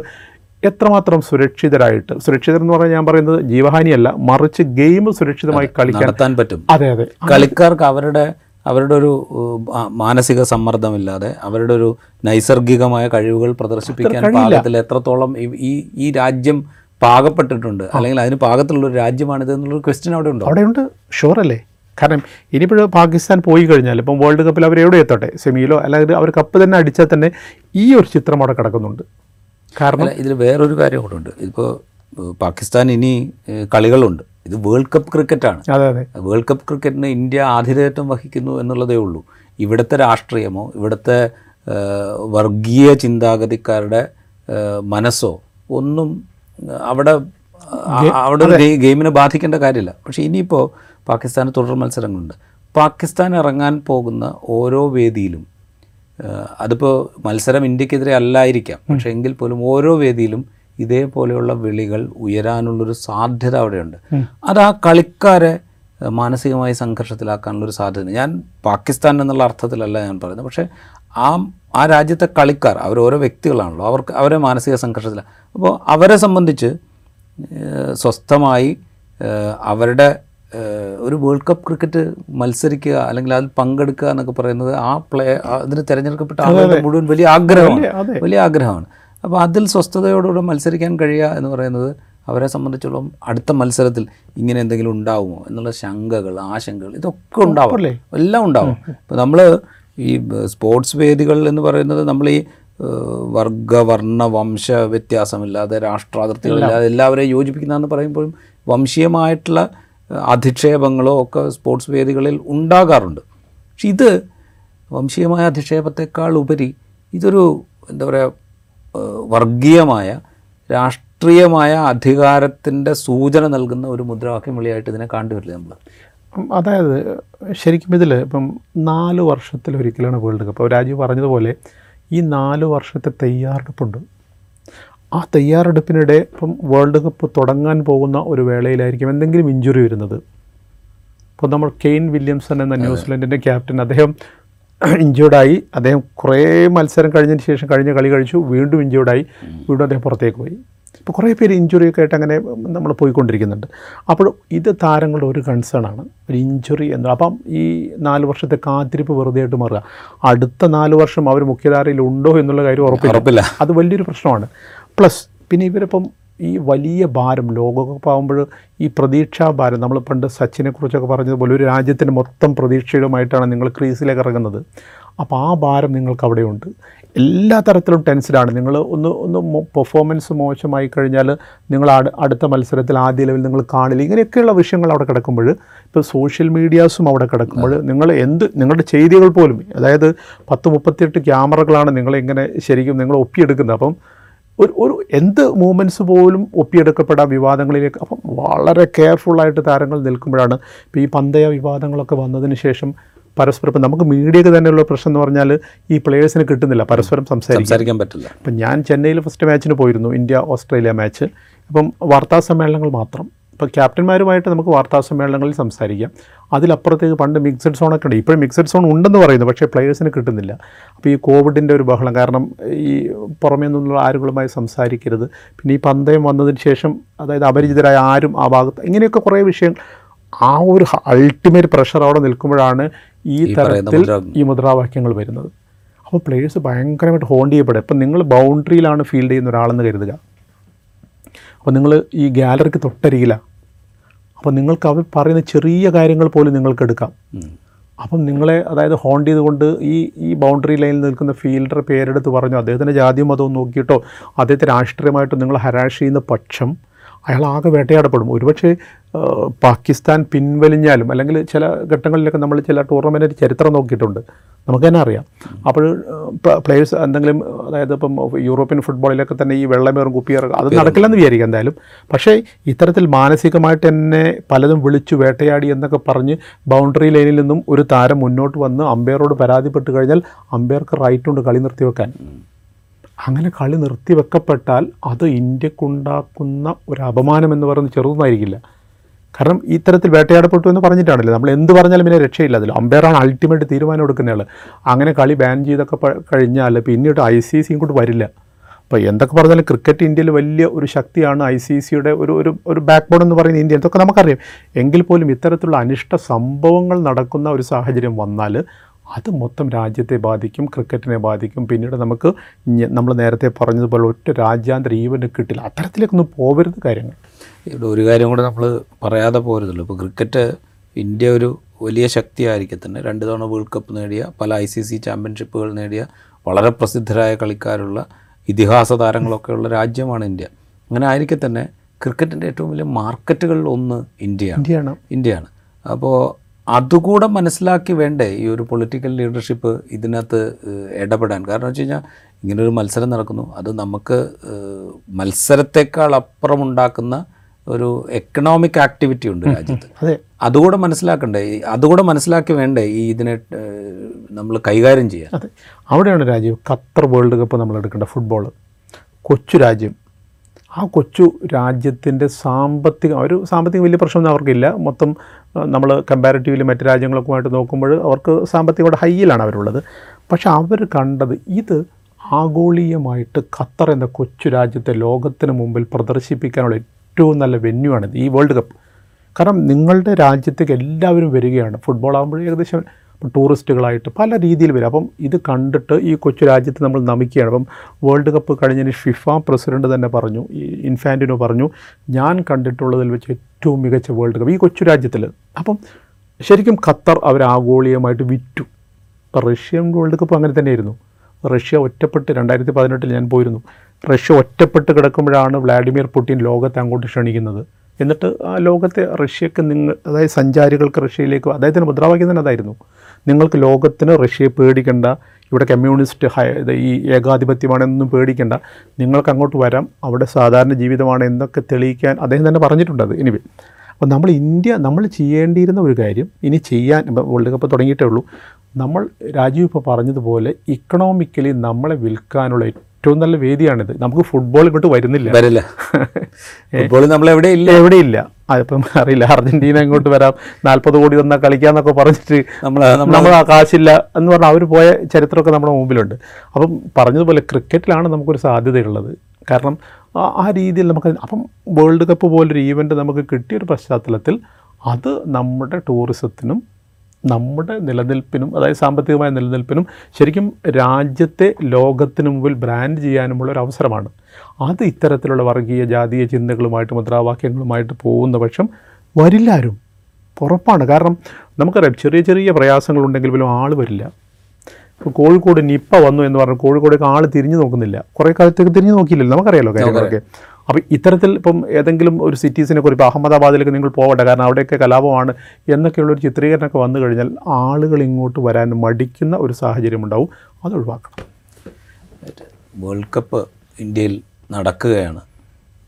[SPEAKER 1] എത്രമാത്രം സുരക്ഷിതരായിട്ട് സുരക്ഷിതർ എന്ന് പറഞ്ഞാൽ ഞാൻ പറയുന്നത് ജീവഹാനിയല്ല മറിച്ച് ഗെയിം സുരക്ഷിതമായി കളിക്കാൻ.
[SPEAKER 2] പറ്റും.
[SPEAKER 1] അതെ അതെ.
[SPEAKER 2] കളിക്കാർക്ക് അവരുടെ അവരുടെ ഒരു മാനസിക സമ്മർദ്ദമില്ലാതെ അവരുടെ ഒരു നൈസർഗികമായ കഴിവുകൾ പ്രദർശിപ്പിക്കാൻ പാകത്തിൽ എത്രത്തോളം ഈ ഈ രാജ്യം പാകപ്പെട്ടിട്ടുണ്ട്. അല്ലെങ്കിൽ അതിന് പാകത്തിലുള്ള ഒരു രാജ്യമാണിത് എന്നുള്ളൊരു ക്വസ്റ്റ്യൻ അവിടെ ഉണ്ടോ?
[SPEAKER 1] അവിടെയുണ്ട്. അല്ലേ? കാരണം ഇനിയിപ്പോഴും പാകിസ്ഥാൻ പോയി കഴിഞ്ഞാൽ ഇപ്പം വേൾഡ് കപ്പിൽ അവർ എവിടെ എത്തട്ടെ? സെമിയിലോ അല്ലെങ്കിൽ അവർ കപ്പ് തന്നെ അടിച്ചാൽ തന്നെ ഈ ഒരു ചിത്രം അവിടെ കിടക്കുന്നുണ്ട്. കാരണം
[SPEAKER 2] ഇതിൽ വേറൊരു കാര്യം കൂടെ ഉണ്ട്. ഇപ്പോൾ പാകിസ്ഥാൻ ഇനി കളികളുണ്ട്. ഇത് വേൾഡ് കപ്പ് ക്രിക്കറ്റാണ്.
[SPEAKER 1] അതെ അതെ.
[SPEAKER 2] വേൾഡ് കപ്പ് ക്രിക്കറ്റിന് ഇന്ത്യ ആതിഥേയത്വം വഹിക്കുന്നു എന്നുള്ളതേ ഉള്ളൂ. ഇവിടുത്തെ രാഷ്ട്രീയമോ ഇവിടുത്തെ വർഗീയ ചിന്താഗതിക്കാരുടെ മനസ്സോ ഒന്നും അവിടെ അവിടെ ഗെയിമിനെ ബാധിക്കേണ്ട കാര്യമില്ല. പക്ഷേ ഇനിയിപ്പോൾ പാകിസ്ഥാന് തുടർ മത്സരങ്ങളുണ്ട്. പാകിസ്ഥാൻ ഇറങ്ങാൻ പോകുന്ന ഓരോ വേദിയിലും അതിപ്പോൾ മത്സരം ഇന്ത്യക്കെതിരെ അല്ലായിരിക്കാം. പക്ഷേ എങ്കിൽ പോലും ഓരോ വേദിയിലും ഇതേപോലെയുള്ള വിളികൾ ഉയരാനുള്ളൊരു സാധ്യത അവിടെയുണ്ട്. അത് ആ കളിക്കാരെ മാനസികമായി സംഘർഷത്തിലാക്കാനുള്ളൊരു സാധ്യത. ഞാൻ പാകിസ്ഥാൻ എന്നുള്ള അർത്ഥത്തിലല്ല ഞാൻ പറയുന്നത്. പക്ഷേ ആ ആ രാജ്യത്തെ കളിക്കാർ അവർ ഓരോ വ്യക്തികളാണല്ലോ അവർക്ക് അവരെ മാനസിക സംഘർഷത്തിലാണ് അപ്പോൾ അവരെ സംബന്ധിച്ച് സ്വസ്ഥമായി അവരുടെ ഒരു വേൾഡ് കപ്പ് ക്രിക്കറ്റ് മത്സരിക്കുക അല്ലെങ്കിൽ അതിൽ പങ്കെടുക്കുക എന്നൊക്കെ പറയുന്നത് ആ പ്ലേ അതിന് തിരഞ്ഞെടുക്കപ്പെട്ട ആളുകളുടെ മുഴുവൻ വലിയ ആഗ്രഹമാണ്. വലിയ ആഗ്രഹമാണ്. അപ്പോൾ അതിൽ സ്വസ്ഥതയോടുകൂടെ മത്സരിക്കാൻ കഴിയുക എന്ന് പറയുന്നത് അവരെ സംബന്ധിച്ചോളം അടുത്ത മത്സരത്തിൽ ഇങ്ങനെ എന്തെങ്കിലും ഉണ്ടാവുമോ എന്നുള്ള ശങ്കകൾ ആശങ്കകൾ ഇതൊക്കെ ഉണ്ടാവും. എല്ലാം ഉണ്ടാവും. ഇപ്പോൾ നമ്മൾ ഈ സ്പോർട്സ് വേദികൾ എന്ന് പറയുന്നത് നമ്മൾ ഈ വർഗ വർണ വംശ വ്യത്യാസമില്ലാതെ രാഷ്ട്രാതിർത്തികളില്ലാതെ എല്ലാവരെയും യോജിപ്പിക്കുന്നതെന്ന് പറയുമ്പോഴും വംശീയമായിട്ടുള്ള അധിക്ഷേപങ്ങളോ ഒക്കെ സ്പോർട്സ് വേദികളിൽ ഉണ്ടാകാറുണ്ട്. പക്ഷെ ഇത് വംശീയമായ അധിക്ഷേപത്തെക്കാൾ ഉപരി ഇതൊരു എന്താ പറയുക വർഗീയമായ രാഷ്ട്രീയമായ അധികാരത്തിന്റെ സൂചന നൽകുന്ന ഒരു മുദ്രാവാക്യം വിളിയായിട്ട് ഇതിനെ കണ്ടുവരില്ല നമ്മൾ?
[SPEAKER 1] അതായത് ശരിക്കും ഇതിൽ ഇപ്പം നാല് വർഷത്തിലൊരിക്കലാണ് വേൾഡ് കപ്പ്. രാജീവ് പറഞ്ഞതുപോലെ ഈ നാല് വർഷത്തെ തയ്യാറെടുപ്പുണ്ട്. ആ തയ്യാറെടുപ്പിനിടെ ഇപ്പം വേൾഡ് കപ്പ് തുടങ്ങാൻ പോകുന്ന ഒരു വേളയിലായിരിക്കും എന്തെങ്കിലും ഇഞ്ചുറി വരുന്നത്. ഇപ്പോൾ നമ്മൾ കെയ്ൻ വില്യംസൺ എന്ന ന്യൂസിലൻഡിന്റെ ക്യാപ്റ്റൻ അദ്ദേഹം ഇഞ്ചേർഡായി. അദ്ദേഹം കുറേ മത്സരം കഴിഞ്ഞതിന് ശേഷം കഴിഞ്ഞ കളി കഴിച്ചു. വീണ്ടും ഇഞ്ചേർഡായി. വീണ്ടും അദ്ദേഹം പുറത്തേക്ക് പോയി. ഇപ്പോൾ കുറേ പേര് ഇഞ്ചുറി ഒക്കെ ആയിട്ട് അങ്ങനെ നമ്മൾ പോയിക്കൊണ്ടിരിക്കുന്നുണ്ട്. അപ്പോൾ ഇത് താരങ്ങളുടെ ഒരു കൺസേൺ ആണ്. ഒരു ഇഞ്ചുറി എന്ന് അപ്പം ഈ നാല് വർഷത്തെ കാത്തിരിപ്പ് വെറുതെ ആയിട്ട് മാറുക. അടുത്ത നാല് വർഷം അവർ മുഖ്യധാരയിൽ ഉണ്ടോ എന്നുള്ള കാര്യം ഉറപ്പില്ല.
[SPEAKER 2] ഉറപ്പില്ല.
[SPEAKER 1] അത് വലിയൊരു പ്രശ്നമാണ്. പ്ലസ് പിന്നെ ഇവരിപ്പം ഈ വലിയ ഭാരം ലോകകപ്പ് ആകുമ്പോൾ ഈ പ്രതീക്ഷാ ഭാരം നമ്മൾ പണ്ട് സച്ചിനെക്കുറിച്ചൊക്കെ പറഞ്ഞതുപോലെ ഒരു രാജ്യത്തിന്റെ മൊത്തം പ്രതീക്ഷയുമായിട്ടാണ് നിങ്ങൾ ക്രീസിലേക്ക് ഇറങ്ങുന്നത്. അപ്പോൾ ആ ഭാരം നിങ്ങൾക്ക് അവിടെയുണ്ട്. എല്ലാ തരത്തിലും ടെൻസ്ഡാണ് നിങ്ങൾ ഒന്ന് ഒന്ന് പെർഫോമൻസ് മോശമായി കഴിഞ്ഞാൽ നിങ്ങൾ അടുത്ത മത്സരത്തിൽ ആദ്യ ലെവൽ നിങ്ങൾ കാണില്ല. ഇങ്ങനെയൊക്കെയുള്ള വിഷയങ്ങൾ അവിടെ കിടക്കുമ്പോൾ ഇപ്പോൾ സോഷ്യൽ മീഡിയാസും അവിടെ കിടക്കുമ്പോൾ നിങ്ങൾ എന്ത് നിങ്ങളുടെ ചെയ്തികൾ പോലും അതായത് പത്ത് മുപ്പത്തിയെട്ട് ക്യാമറകളാണ് നിങ്ങളിങ്ങനെ ശരിക്കും നിങ്ങൾ ഒപ്പിയെടുക്കുന്നത്. അപ്പം ഒരു ഒരു എന്ത് മൂമെന്റ്സ് പോലും ഒപ്പിയെടുക്കപ്പെടാം വിവാദങ്ങളിലേക്ക്. അപ്പം വളരെ കെയർഫുള്ളായിട്ട് താരങ്ങൾ നിൽക്കുമ്പോഴാണ് ഇപ്പോൾ ഈ പന്തയ വിവാദങ്ങളൊക്കെ വന്നതിന് ശേഷം പരസ്പരം ഇപ്പം നമുക്ക് മീഡിയക്ക് തന്നെയുള്ള പ്രശ്നം എന്ന് പറഞ്ഞാൽ ഈ പ്ലേയേഴ്സിന് കിട്ടുന്നില്ല. പരസ്പരം സംസാരിക്കാൻ.
[SPEAKER 2] പറ്റില്ല.
[SPEAKER 1] അപ്പം ഞാൻ ചെന്നൈയിൽ ഫസ്റ്റ് മാച്ചിന് പോയിരുന്നു ഇന്ത്യ ഓസ്ട്രേലിയ മാച്ച് അപ്പം വാർത്താ സമ്മേളനങ്ങൾ മാത്രം. ഇപ്പോൾ ക്യാപ്റ്റന്മാരുമായിട്ട് നമുക്ക് വാർത്താ സമ്മേളനങ്ങളിൽ സംസാരിക്കാം. അതിലപ്പുറത്തേക്ക് പണ്ട് മിക്സഡ് സോണൊക്കെ ഉണ്ട്. ഇപ്പോഴും മിക്സഡ് സോൺ ഉണ്ടെന്ന് പറയുന്നു പക്ഷേ പ്ലെയേഴ്സിന് കിട്ടുന്നില്ല. അപ്പോൾ ഈ കോവിഡിന്റെ ഒരു ബഹളം കാരണം ഈ പുറമേ നിന്നുള്ള ആരുകളുമായി സംസാരിക്കരുത്. പിന്നെ ഈ പന്തയം വന്നതിന് ശേഷം അതായത് അപരിചിതരായ ആരും ആ ഭാഗത്ത് ഇങ്ങനെയൊക്കെ കുറേ വിഷയങ്ങൾ. ആ ഒരു അൾട്ടിമേറ്റ് പ്രഷർ അവിടെ നിൽക്കുമ്പോഴാണ് ഈ തരത്തിൽ ഈ മുദ്രാവാക്യങ്ങൾ വരുന്നത്. അപ്പോൾ പ്ലേയേഴ്സ് ഭയങ്കരമായിട്ട് ഹോണ്ട് ചെയ്യപ്പെടും. ഇപ്പം നിങ്ങൾ ബൗണ്ടറിയിലാണ് ഫീൽഡ് ചെയ്യുന്ന ഒരാളെന്ന് കരുതുക. അപ്പോൾ നിങ്ങൾ ഈ ഗാലറിക്ക് തൊട്ടരികിലാണ് അപ്പോൾ നിങ്ങൾക്ക് അവർ പറയുന്ന ചെറിയ കാര്യങ്ങൾ പോലും നിങ്ങൾക്ക് എടുക്കാം. അപ്പം നിങ്ങളെ അതായത് ഹോണ്ട് ചെയ്തുകൊണ്ട് ഈ ഈ ബൗണ്ടറി ലൈനിൽ നിൽക്കുന്ന ഫീൽഡർ പേരെടുത്ത് പറഞ്ഞു അദ്ദേഹത്തിന്റെ ജാതിയും മതവും നോക്കിയിട്ടോ അദ്ദേഹത്തെ രാഷ്ട്രീയമായിട്ടോ നിങ്ങൾ ഹരാഷ് ചെയ്യുന്ന പക്ഷം അയാൾ ആകെ വേട്ടയാടപ്പെടും. ഒരുപക്ഷെ പാകിസ്ഥാൻ പിൻവലിഞ്ഞാലും അല്ലെങ്കിൽ ചില ഘട്ടങ്ങളിലൊക്കെ നമ്മൾ ചില ടൂർണമെന്റ് ചരിത്രം നോക്കിയിട്ടുണ്ട്. നമുക്ക് തന്നെ അറിയാം. അപ്പോൾ പ്ലേയേഴ്സ് എന്തെങ്കിലും അതായത് ഇപ്പം യൂറോപ്യൻ ഫുട്ബോളിലൊക്കെ തന്നെ ഈ വെള്ളമേറും കുപ്പിയേറും അത് നടക്കില്ലെന്ന് വിചാരിക്കാം എന്തായാലും. പക്ഷേ ഇത്തരത്തിൽ മാനസികമായിട്ട് തന്നെ പലതും വിളിച്ചു വേട്ടയാടി എന്നൊക്കെ പറഞ്ഞ് ബൗണ്ടറി ലൈനിൽ നിന്നും ഒരു താരം മുന്നോട്ട് വന്ന് അമ്പയറോട് പരാതിപ്പെട്ട് കഴിഞ്ഞാൽ അമ്പയർക്ക് റൈറ്റുണ്ട് കളി നിർത്തിവെക്കാൻ. അങ്ങനെ കളി നിർത്തിവെക്കപ്പെട്ടാൽ അത് ഇന്ത്യക്കുണ്ടാക്കുന്ന ഒരു അപമാനം എന്ന് പറയുന്നത് ചെറുതായിരിക്കില്ല കാരണം ഇത്തരത്തിൽ വേട്ടയാടപ്പെട്ടു എന്ന് പറഞ്ഞിട്ടാണല്ലോ? നമ്മൾ എന്ത് പറഞ്ഞാലും പിന്നെ രക്ഷയില്ല. അതിൽ അമ്പയറാണ് അൾട്ടിമേറ്റ് തീരുമാനം എടുക്കുന്നയാൾ അങ്ങനെ കളി ബാൻ ചെയ്തൊക്കെ കഴിഞ്ഞാൽ പിന്നീട് ഐ സി സി ഇങ്ങോട്ട് വരില്ല. അപ്പോൾ എന്തൊക്കെ പറഞ്ഞാലും ക്രിക്കറ്റ് ഇന്ത്യയിൽ വലിയ ഒരു ശക്തിയാണ് ഐ സി സിയുടെ ഒരു ഒരു ഒരു ബാക്ക് ബോൺ എന്ന് പറയുന്ന ഇന്ത്യ. ഇതൊക്കെ നമുക്കറിയാം. എങ്കിൽ പോലും ഇത്തരത്തിലുള്ള അനിഷ്ട സംഭവങ്ങൾ നടക്കുന്ന ഒരു സാഹചര്യം വന്നാൽ അത് മൊത്തം രാജ്യത്തെ ബാധിക്കും ക്രിക്കറ്റിനെ ബാധിക്കും. പിന്നീട് നമുക്ക് നമ്മൾ നേരത്തെ പറഞ്ഞതുപോലെ ഒറ്റ രാജ്യാന്തര ഈവന്റ് കിട്ടില്ല. അത്തരത്തിലേക്കൊന്നും പോകരുത് കാര്യങ്ങൾ.
[SPEAKER 2] ഇവിടെ ഒരു കാര്യം കൂടെ നമ്മൾ പറയാതെ പോരുതല്ലോ. ഇപ്പോൾ ക്രിക്കറ്റ് ഇന്ത്യ ഒരു വലിയ ശക്തിയായിരിക്കും തന്നെ. രണ്ട് തവണ വേൾഡ് കപ്പ് നേടിയ പല ഐ സി സി ചാമ്പ്യൻഷിപ്പുകൾ നേടിയ വളരെ പ്രസിദ്ധരായ കളിക്കാരുള്ള ഇതിഹാസ താരങ്ങളൊക്കെ ഉള്ള രാജ്യമാണ് ഇന്ത്യ. അങ്ങനെ ആയിരിക്കെ തന്നെ ക്രിക്കറ്റിന്റെ ഏറ്റവും വലിയ മാർക്കറ്റുകളിൽ ഒന്ന് ഇന്ത്യയാണ്.
[SPEAKER 1] ഇന്ത്യയാണ്.
[SPEAKER 2] അപ്പോൾ അതുകൂടെ മനസ്സിലാക്കി വേണ്ടേ ഈ ഒരു പൊളിറ്റിക്കൽ ലീഡർഷിപ്പ് ഇതിനകത്ത് ഇടപെടാൻ? കാരണം വെച്ച് കഴിഞ്ഞാൽ ഇങ്ങനൊരു മത്സരം നടക്കുന്നു. അത് നമുക്ക് മത്സരത്തേക്കാൾ അപ്പുറം ഉണ്ടാക്കുന്ന ഒരു എക്കണോമിക് ആക്ടിവിറ്റി ഉണ്ട് രാജ്യത്ത്.
[SPEAKER 1] അതെ.
[SPEAKER 2] അതുകൂടെ മനസ്സിലാക്കണ്ടേ? അതുകൂടെ മനസ്സിലാക്കി വേണ്ടേ ഈ ഇതിനെ നമ്മൾ കൈകാര്യം ചെയ്യാൻ?
[SPEAKER 1] അവിടെയാണ് രാജ്യം ഖത്തർ വേൾഡ് കപ്പ് നമ്മൾ എടുക്കേണ്ട ഫുട്ബോൾ കൊച്ചു രാജ്യം. ആ കൊച്ചു രാജ്യത്തിന്റെ സാമ്പത്തിക ഒരു സാമ്പത്തിക വലിയ പ്രശ്നമൊന്നും അവർക്കില്ല. മൊത്തം നമ്മൾ കമ്പാരിറ്റീവ്ലി മറ്റ് രാജ്യങ്ങളൊക്കെയായിട്ട് നോക്കുമ്പോൾ അവർക്ക് സാമ്പത്തികയുടെ ഹൈയിലാണ് അവരുള്ളത്. പക്ഷെ അവർ കണ്ടത് ഇത് ആഗോളീയമായിട്ട് ഖത്തർ എന്ന കൊച്ചു രാജ്യത്തെ ലോകത്തിന് മുമ്പിൽ പ്രദർശിപ്പിക്കാനുള്ള ഏറ്റവും നല്ല വെന്യൂ ആണിത് ഈ വേൾഡ് കപ്പ് കാരണം നിങ്ങളുടെ രാജ്യത്തേക്ക് എല്ലാവരും വരികയാണ്. ഫുട്ബോൾ ആകുമ്പോൾ ഏകദേശം ടൂറിസ്റ്റുകളായിട്ട് പല രീതിയിൽ വരും. അപ്പം ഇത് കണ്ടിട്ട് ഈ കൊച്ചു രാജ്യത്ത് നമ്മൾ നമിക്കുകയാണ്. അപ്പം വേൾഡ് കപ്പ് കഴിഞ്ഞതിന് ഫിഫ പ്രസിഡന്റ് തന്നെ പറഞ്ഞു ഈ ഇൻഫാന്റിനോ പറഞ്ഞു ഞാൻ കണ്ടിട്ടുള്ളതിൽ വെച്ച് ഏറ്റവും മികച്ച വേൾഡ് കപ്പ് ഈ കൊച്ചു രാജ്യത്തിൽ. അപ്പം ശരിക്കും ഖത്തർ അവർ ആഗോളീയമായിട്ട് വിറ്റു. റഷ്യൻ വേൾഡ് കപ്പ് അങ്ങനെ തന്നെയായിരുന്നു. റഷ്യ ഒറ്റപ്പെട്ട് രണ്ടായിരത്തി പതിനെട്ടിൽ ഞാൻ പോയിരുന്നു. റഷ്യ ഒറ്റപ്പെട്ട് കിടക്കുമ്പോഴാണ് വ്ളാഡിമിർ പുടിൻ ലോകത്തെ അങ്ങോട്ട് ക്ഷണിക്കുന്നത്. എന്നിട്ട് ആ ലോകത്തെ റഷ്യക്ക് നിങ്ങൾ അതായത് സഞ്ചാരികൾക്ക് റഷ്യയിലേക്ക് അദ്ദേഹത്തിന്റെ മുദ്രാവാക്യം തന്നെ അതായിരുന്നു. നിങ്ങൾക്ക് ലോകത്തിന് റഷ്യയെ പേടിക്കേണ്ട ഇവിടെ കമ്മ്യൂണിസ്റ്റ് ഹൈ ഈ ഏകാധിപത്യമാണെന്നും പേടിക്കേണ്ട. നിങ്ങൾക്ക് അങ്ങോട്ട് വരാം അവിടെ സാധാരണ ജീവിതമാണ് എന്നൊക്കെ തെളിയിക്കാൻ അദ്ദേഹം തന്നെ പറഞ്ഞിട്ടുണ്ട് എനിവേ ഇനി അപ്പോൾ നമ്മൾ ഇന്ത്യ നമ്മൾ ചെയ്യേണ്ടിയിരുന്ന ഒരു കാര്യം ഇനി ചെയ്യാൻ വേൾഡ് കപ്പ് തുടങ്ങിയിട്ടേ ഉള്ളൂ. നമ്മൾ രാജീവ് ഇപ്പോൾ പറഞ്ഞതുപോലെ ഇക്കണോമിക്കലി നമ്മളെ വിൽക്കാനുള്ള ഏറ്റവും നല്ല വേദിയാണിത്. നമുക്ക് ഫുട്ബോൾ ഇങ്ങോട്ട് വരുന്നില്ല.
[SPEAKER 2] വരില്ല ഫുട്ബോൾ നമ്മൾ എവിടെ ഇല്ല
[SPEAKER 1] എവിടെയില്ല. അതിപ്പം അറിയില്ല. അർജന്റീന ഇങ്ങോട്ട് വരാം? നാൽപ്പത് കോടി തന്നാൽ കളിക്കാന്നൊക്കെ പറഞ്ഞിട്ട്
[SPEAKER 2] നമ്മൾ
[SPEAKER 1] നമ്മൾ ആ കാശില്ല എന്ന് പറഞ്ഞാൽ അവർ പോയ ചരിത്രമൊക്കെ നമ്മുടെ മുമ്പിലുണ്ട്. അപ്പം പറഞ്ഞതുപോലെ ക്രിക്കറ്റിലാണ് നമുക്കൊരു സാധ്യതയുള്ളത്. കാരണം ആ- രീതിയിൽ നമുക്ക് അപ്പം വേൾഡ് കപ്പ് പോലൊരു ഈവന്റ് നമുക്ക് കിട്ടിയൊരു പശ്ചാത്തലത്തിൽ അത് നമ്മുടെ ടൂറിസത്തിനും നമ്മുടെ നിലനിൽപ്പിനും അതായത് സാമ്പത്തികമായ നിലനിൽപ്പിനും ശരിക്കും രാജ്യത്തെ ലോകത്തിന് മുമ്പിൽ ബ്രാൻഡ് ചെയ്യാനുമുള്ള ഒരു അവസരമാണ്. അത് ഇത്തരത്തിലുള്ള വർഗീയ ജാതീയ ചിന്തകളുമായിട്ട് മുദ്രാവാക്യങ്ങളുമായിട്ട് പോകുന്ന പക്ഷം വരില്ലാരും ഉറപ്പാണ്. കാരണം നമുക്കറിയാം ചെറിയ ചെറിയ പ്രയാസങ്ങളുണ്ടെങ്കിൽ പോലും ആൾ വരില്ല. ഇപ്പോൾ കോഴിക്കോട് നിപ്പ വന്നു എന്ന് പറഞ്ഞാൽ കോഴിക്കോടേക്ക് ആൾ തിരിഞ്ഞു നോക്കുന്നില്ല. കുറേ കാലത്തേക്ക് തിരിഞ്ഞു നോക്കിയില്ലല്ലോ. നമുക്കറിയാലോ കാര്യങ്ങളൊക്കെ. അപ്പോൾ ഇത്തരത്തിൽ ഇപ്പം ഏതെങ്കിലും ഒരു സിറ്റീസിനെ കുറിച്ച് ഇപ്പോൾ അഹമ്മദാബാദിലേക്ക് നിങ്ങൾ പോകട്ടെ കാരണം അവിടെയൊക്കെ കലാപമാണ് എന്നൊക്കെയുള്ളൊരു ചിത്രീകരണമൊക്കെ വന്നു കഴിഞ്ഞാൽ ആളുകൾ ഇങ്ങോട്ട് വരാൻ മടിക്കുന്ന ഒരു സാഹചര്യം ഉണ്ടാവും. അത് ഒഴിവാക്കണം.
[SPEAKER 2] വേൾഡ് കപ്പ് ഇന്ത്യയിൽ നടക്കുകയാണ്.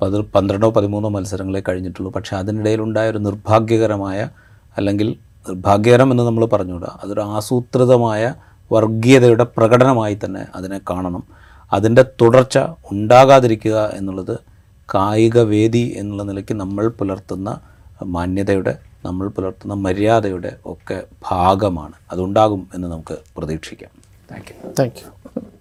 [SPEAKER 2] പത് പന്ത്രണ്ടോ പതിമൂന്നോ മത്സരങ്ങളെ കഴിഞ്ഞിട്ടുള്ളൂ. പക്ഷേ അതിനിടയിലുണ്ടായ ഒരു നിർഭാഗ്യകരമായ അല്ലെങ്കിൽ നിർഭാഗ്യകരം എന്ന് നമ്മൾ പറഞ്ഞുകൂടാ അതൊരു ആസൂത്രിതമായ വർഗീയതയുടെ പ്രകടനമായി തന്നെ അതിനെ കാണണം. അതിന്റെ തുടർച്ച ഉണ്ടാകാതിരിക്കുക എന്നുള്ളത് കായിക വേദി എന്നുള്ള നിലയ്ക്ക് നമ്മൾ പുലർത്തുന്ന മാന്യതയുടെ നമ്മൾ പുലർത്തുന്ന മര്യാദയുടെ ഒക്കെ ഭാഗമാണ്. അതുണ്ടാകും എന്ന് നമുക്ക് പ്രതീക്ഷിക്കാം. Thank you.
[SPEAKER 1] Thank you.